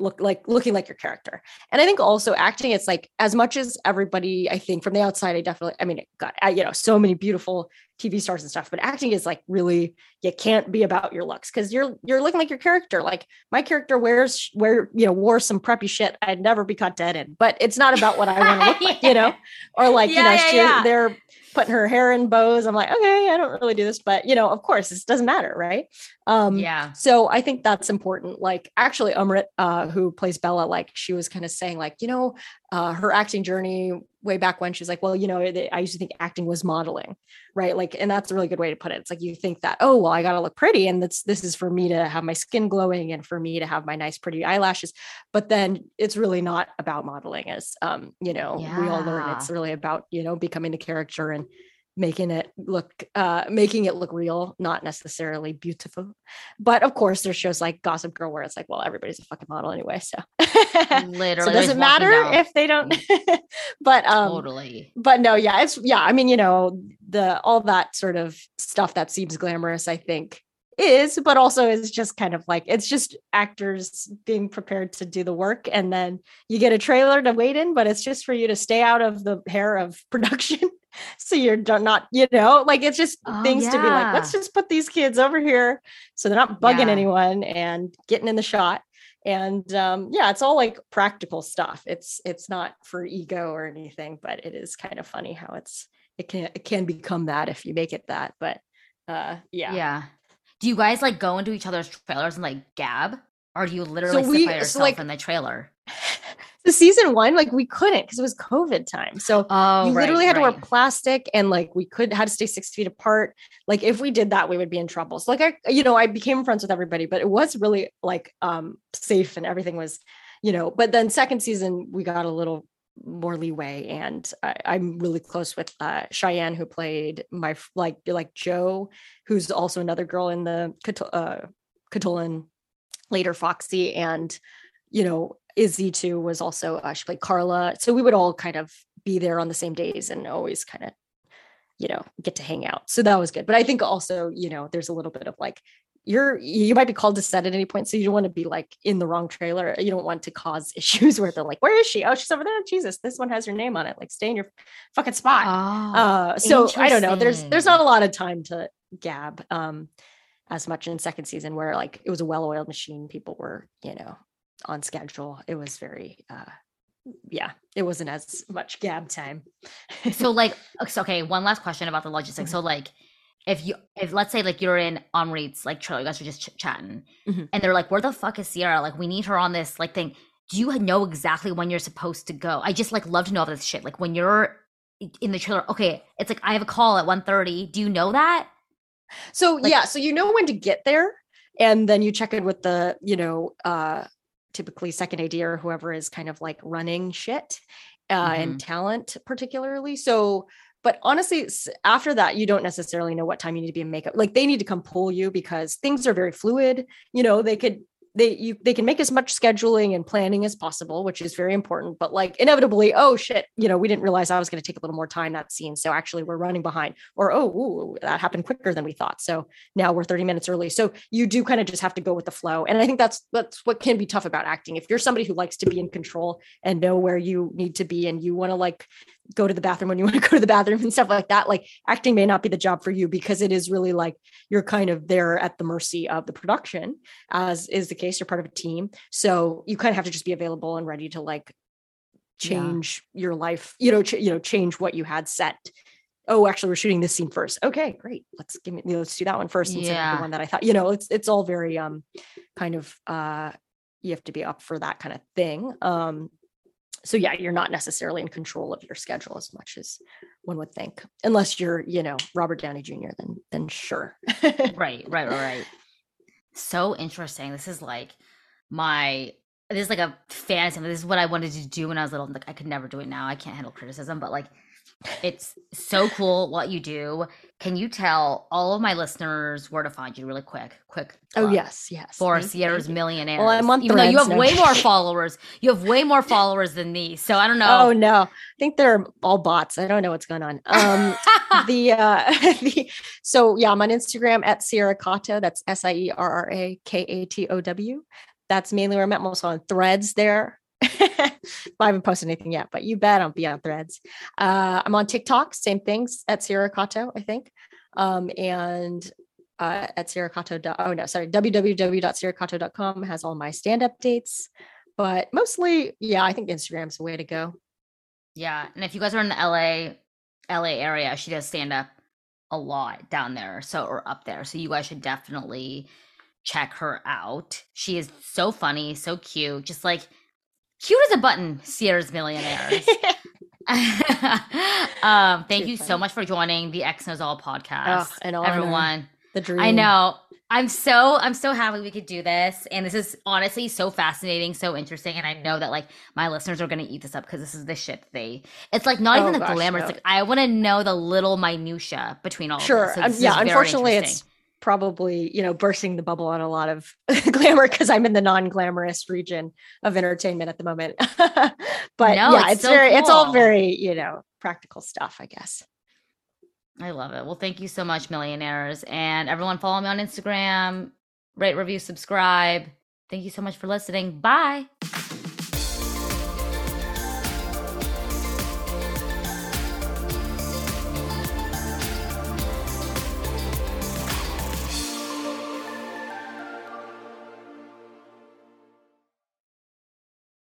[SPEAKER 2] look like looking like your character. And i think also acting it's like as much as everybody i think from the outside i definitely i mean it got I, you know so many beautiful tv stars and stuff but acting is like really you can't be about your looks because you're you're looking like your character. Like my character wears where you know wore some preppy shit i'd never be caught dead in but it's not about what i want to look like you know? Or like you know
[SPEAKER 1] yeah,
[SPEAKER 2] she,
[SPEAKER 1] yeah.
[SPEAKER 2] they're putting her hair in bows i'm like okay i don't really do this but you know of course this doesn't matter right um
[SPEAKER 1] yeah
[SPEAKER 2] so I think that's important. Like actually Amrit, uh, who plays Bella, like she was kind of saying like, you know, uh, her acting journey way back when she was like, well, you know, I used to think acting was modeling, right? Like, and that's a really good way to put it. It's like you think that, oh, well, I got to look pretty, and that's this is for me to have my skin glowing and for me to have my nice pretty eyelashes. But then it's really not about modeling, as um, you know, we all learn. It's really about you know becoming the character and making it look uh making it look real not necessarily beautiful. But of course there's shows like gossip girl where it's like well everybody's a fucking model anyway so
[SPEAKER 1] literally
[SPEAKER 2] so
[SPEAKER 1] they're
[SPEAKER 2] does
[SPEAKER 1] just
[SPEAKER 2] it matter
[SPEAKER 1] walking down.
[SPEAKER 2] if they don't but um
[SPEAKER 1] totally.
[SPEAKER 2] but no yeah it's yeah i mean you know the all that sort of stuff that seems glamorous i think is but also is just kind of like it's just actors being prepared to do the work and then you get a trailer to wait in but it's just for you to stay out of the hair of production. So you're not you know like it's just
[SPEAKER 1] Oh,
[SPEAKER 2] things to be like let's just put these kids over here so they're not bugging
[SPEAKER 1] Yeah.
[SPEAKER 2] anyone and getting in the shot. And um yeah it's all like practical stuff. It's it's not for ego or anything but it is kind of funny how it's it can it can become that if you make it that but uh yeah.
[SPEAKER 1] Yeah. Do you guys like go into each other's trailers and like gab or do you literally sit
[SPEAKER 2] we-
[SPEAKER 1] by
[SPEAKER 2] so,
[SPEAKER 1] yourself
[SPEAKER 2] like-
[SPEAKER 1] in the trailer
[SPEAKER 2] the season one, like we couldn't because it was COVID time. So
[SPEAKER 1] Oh,
[SPEAKER 2] you
[SPEAKER 1] right,
[SPEAKER 2] literally had to wear plastic and like we could had to stay six feet apart. Like if we did that, we would be in trouble. So like I, you know, I became friends with everybody, but it was really like um safe and everything was, you know, but then second season we got a little more leeway and I, I'm really close with uh Cheyenne who played my like like Joe, who's also another girl in the uh later Foxy and you know Izzy too was also uh, she played Carla. So we would all kind of be there on the same days and always kind of you know get to hang out. So that was good. But I think also you know there's a little bit of like you're you might be called to set at any point so you don't want to be like in the wrong trailer. You don't want to cause issues where they're like where is she? Oh she's over there. Jesus this one has your name on it. Like stay in your fucking spot.
[SPEAKER 1] Oh,
[SPEAKER 2] uh so i don't know. There's there's not a lot of time to gab um as much in second season where like it was a well-oiled machine. People were you know on schedule. It was very uh yeah it wasn't as much gab time.
[SPEAKER 1] So like okay, okay one last question about the logistics. So like if you if let's say like you're in Amrit's like trailer you guys are just ch- chatting
[SPEAKER 2] Mhm.
[SPEAKER 1] and they're like where the fuck is sierra like we need her on this like thing do you know exactly when you're supposed to go i just like love to know all this shit like when you're in the trailer okay it's like i have a call at 1.30 do you know that
[SPEAKER 2] So
[SPEAKER 1] Like-
[SPEAKER 2] yeah, so you know when to get there, and then you check in with the, you know, uh typically second AD or whoever is kind of like running shit uh,
[SPEAKER 1] Mm-hmm.
[SPEAKER 2] and talent particularly. So, but honestly, after that, you don't necessarily know what time you need to be in makeup. Like they need to come pull you because things are very fluid. You know, they could they you they can make as much scheduling and planning as possible, which is very important. But like inevitably, oh shit, you know, we didn't realize I was going to take a little more time that scene, so actually we're running behind. Or oh, ooh, that happened quicker than we thought, so now we're 30 minutes early. So you do kind of just have to go with the flow, and I think that's that's what can be tough about acting. If you're somebody who likes to be in control and know where you need to be, and you want to like go to the bathroom when you want to go to the bathroom and stuff like that, like acting may not be the job for you because it is really like you're kind of there at the mercy of the production as is the case you're part of a team. So you kind of have to just be available and ready to like
[SPEAKER 1] Yeah.
[SPEAKER 2] change your life you know ch- you know change what you had set. Oh actually we're shooting this scene first. Okay great. Let's give me let's do that one first instead of
[SPEAKER 1] Yeah.
[SPEAKER 2] the one that i thought you know it's it's all very um kind of uh you have to be up for that kind of thing. Um so yeah you're not necessarily in control of your schedule as much as one would think unless you're you know robert downey jr then then sure.
[SPEAKER 1] Right right right so interesting. This is like my this is like a fantasy this is what i wanted to do when i was little like i could never do it now. I can't handle criticism but like it's so cool what you do. Can you tell all of my listeners where to find you really quick quick
[SPEAKER 2] oh yes yes.
[SPEAKER 1] For sierra's millionaires
[SPEAKER 2] I'm on
[SPEAKER 1] even though you have
[SPEAKER 2] now.
[SPEAKER 1] way more followers you have way more followers than me so i don't know.
[SPEAKER 2] Oh no. I think they're all bots. I don't know what's going on. Um the uh the so yeah i'm on instagram at sierra Katow. that's S-I-E-R-R-A-K-A-T-O-W. that's mainly where i'm at. I'm also on threads there I haven't posted anything yet, but you bet I'll be on threads. Uh, I'm on TikTok, same things at Sierra Katow, I think. Um, and uh, at Sierra Katow. Oh no, sorry, www.sierrakatow.com has all my stand-up dates. But mostly, yeah, I think Instagram's the way to go.
[SPEAKER 1] Yeah, and if you guys are in the LA LA area, she does stand up a lot down there, so or up there. So you guys should definitely check her out. She is so funny, so cute, just like cute as a button. Sierra's Millionaires. um, thank
[SPEAKER 2] Too
[SPEAKER 1] you so much for joining the X Knows All podcast,
[SPEAKER 2] Oh, an honor.
[SPEAKER 1] everyone.
[SPEAKER 2] The dream.
[SPEAKER 1] I know. I'm so I'm so happy we could do this, and this is honestly so fascinating, so interesting, and I know that like my listeners are gonna eat this up because this is the shit they. It's like not
[SPEAKER 2] Oh,
[SPEAKER 1] even the
[SPEAKER 2] gosh,
[SPEAKER 1] glamour.
[SPEAKER 2] no.
[SPEAKER 1] It's like I want to know the little minutia between all.
[SPEAKER 2] Sure.
[SPEAKER 1] Of this. So
[SPEAKER 2] Um, yeah. Unfortunately, it's probably you know bursting the bubble on a lot of glamour because I'm in the non-glamorous region of entertainment at the moment. but
[SPEAKER 1] No,
[SPEAKER 2] yeah,
[SPEAKER 1] it's
[SPEAKER 2] it's
[SPEAKER 1] so
[SPEAKER 2] very, it's all very you know practical stuff, I guess.
[SPEAKER 1] I love it. Well, thank you so much, millionaires, and everyone. Follow me on Instagram. Rate, review, subscribe. Thank you so much for listening. Bye.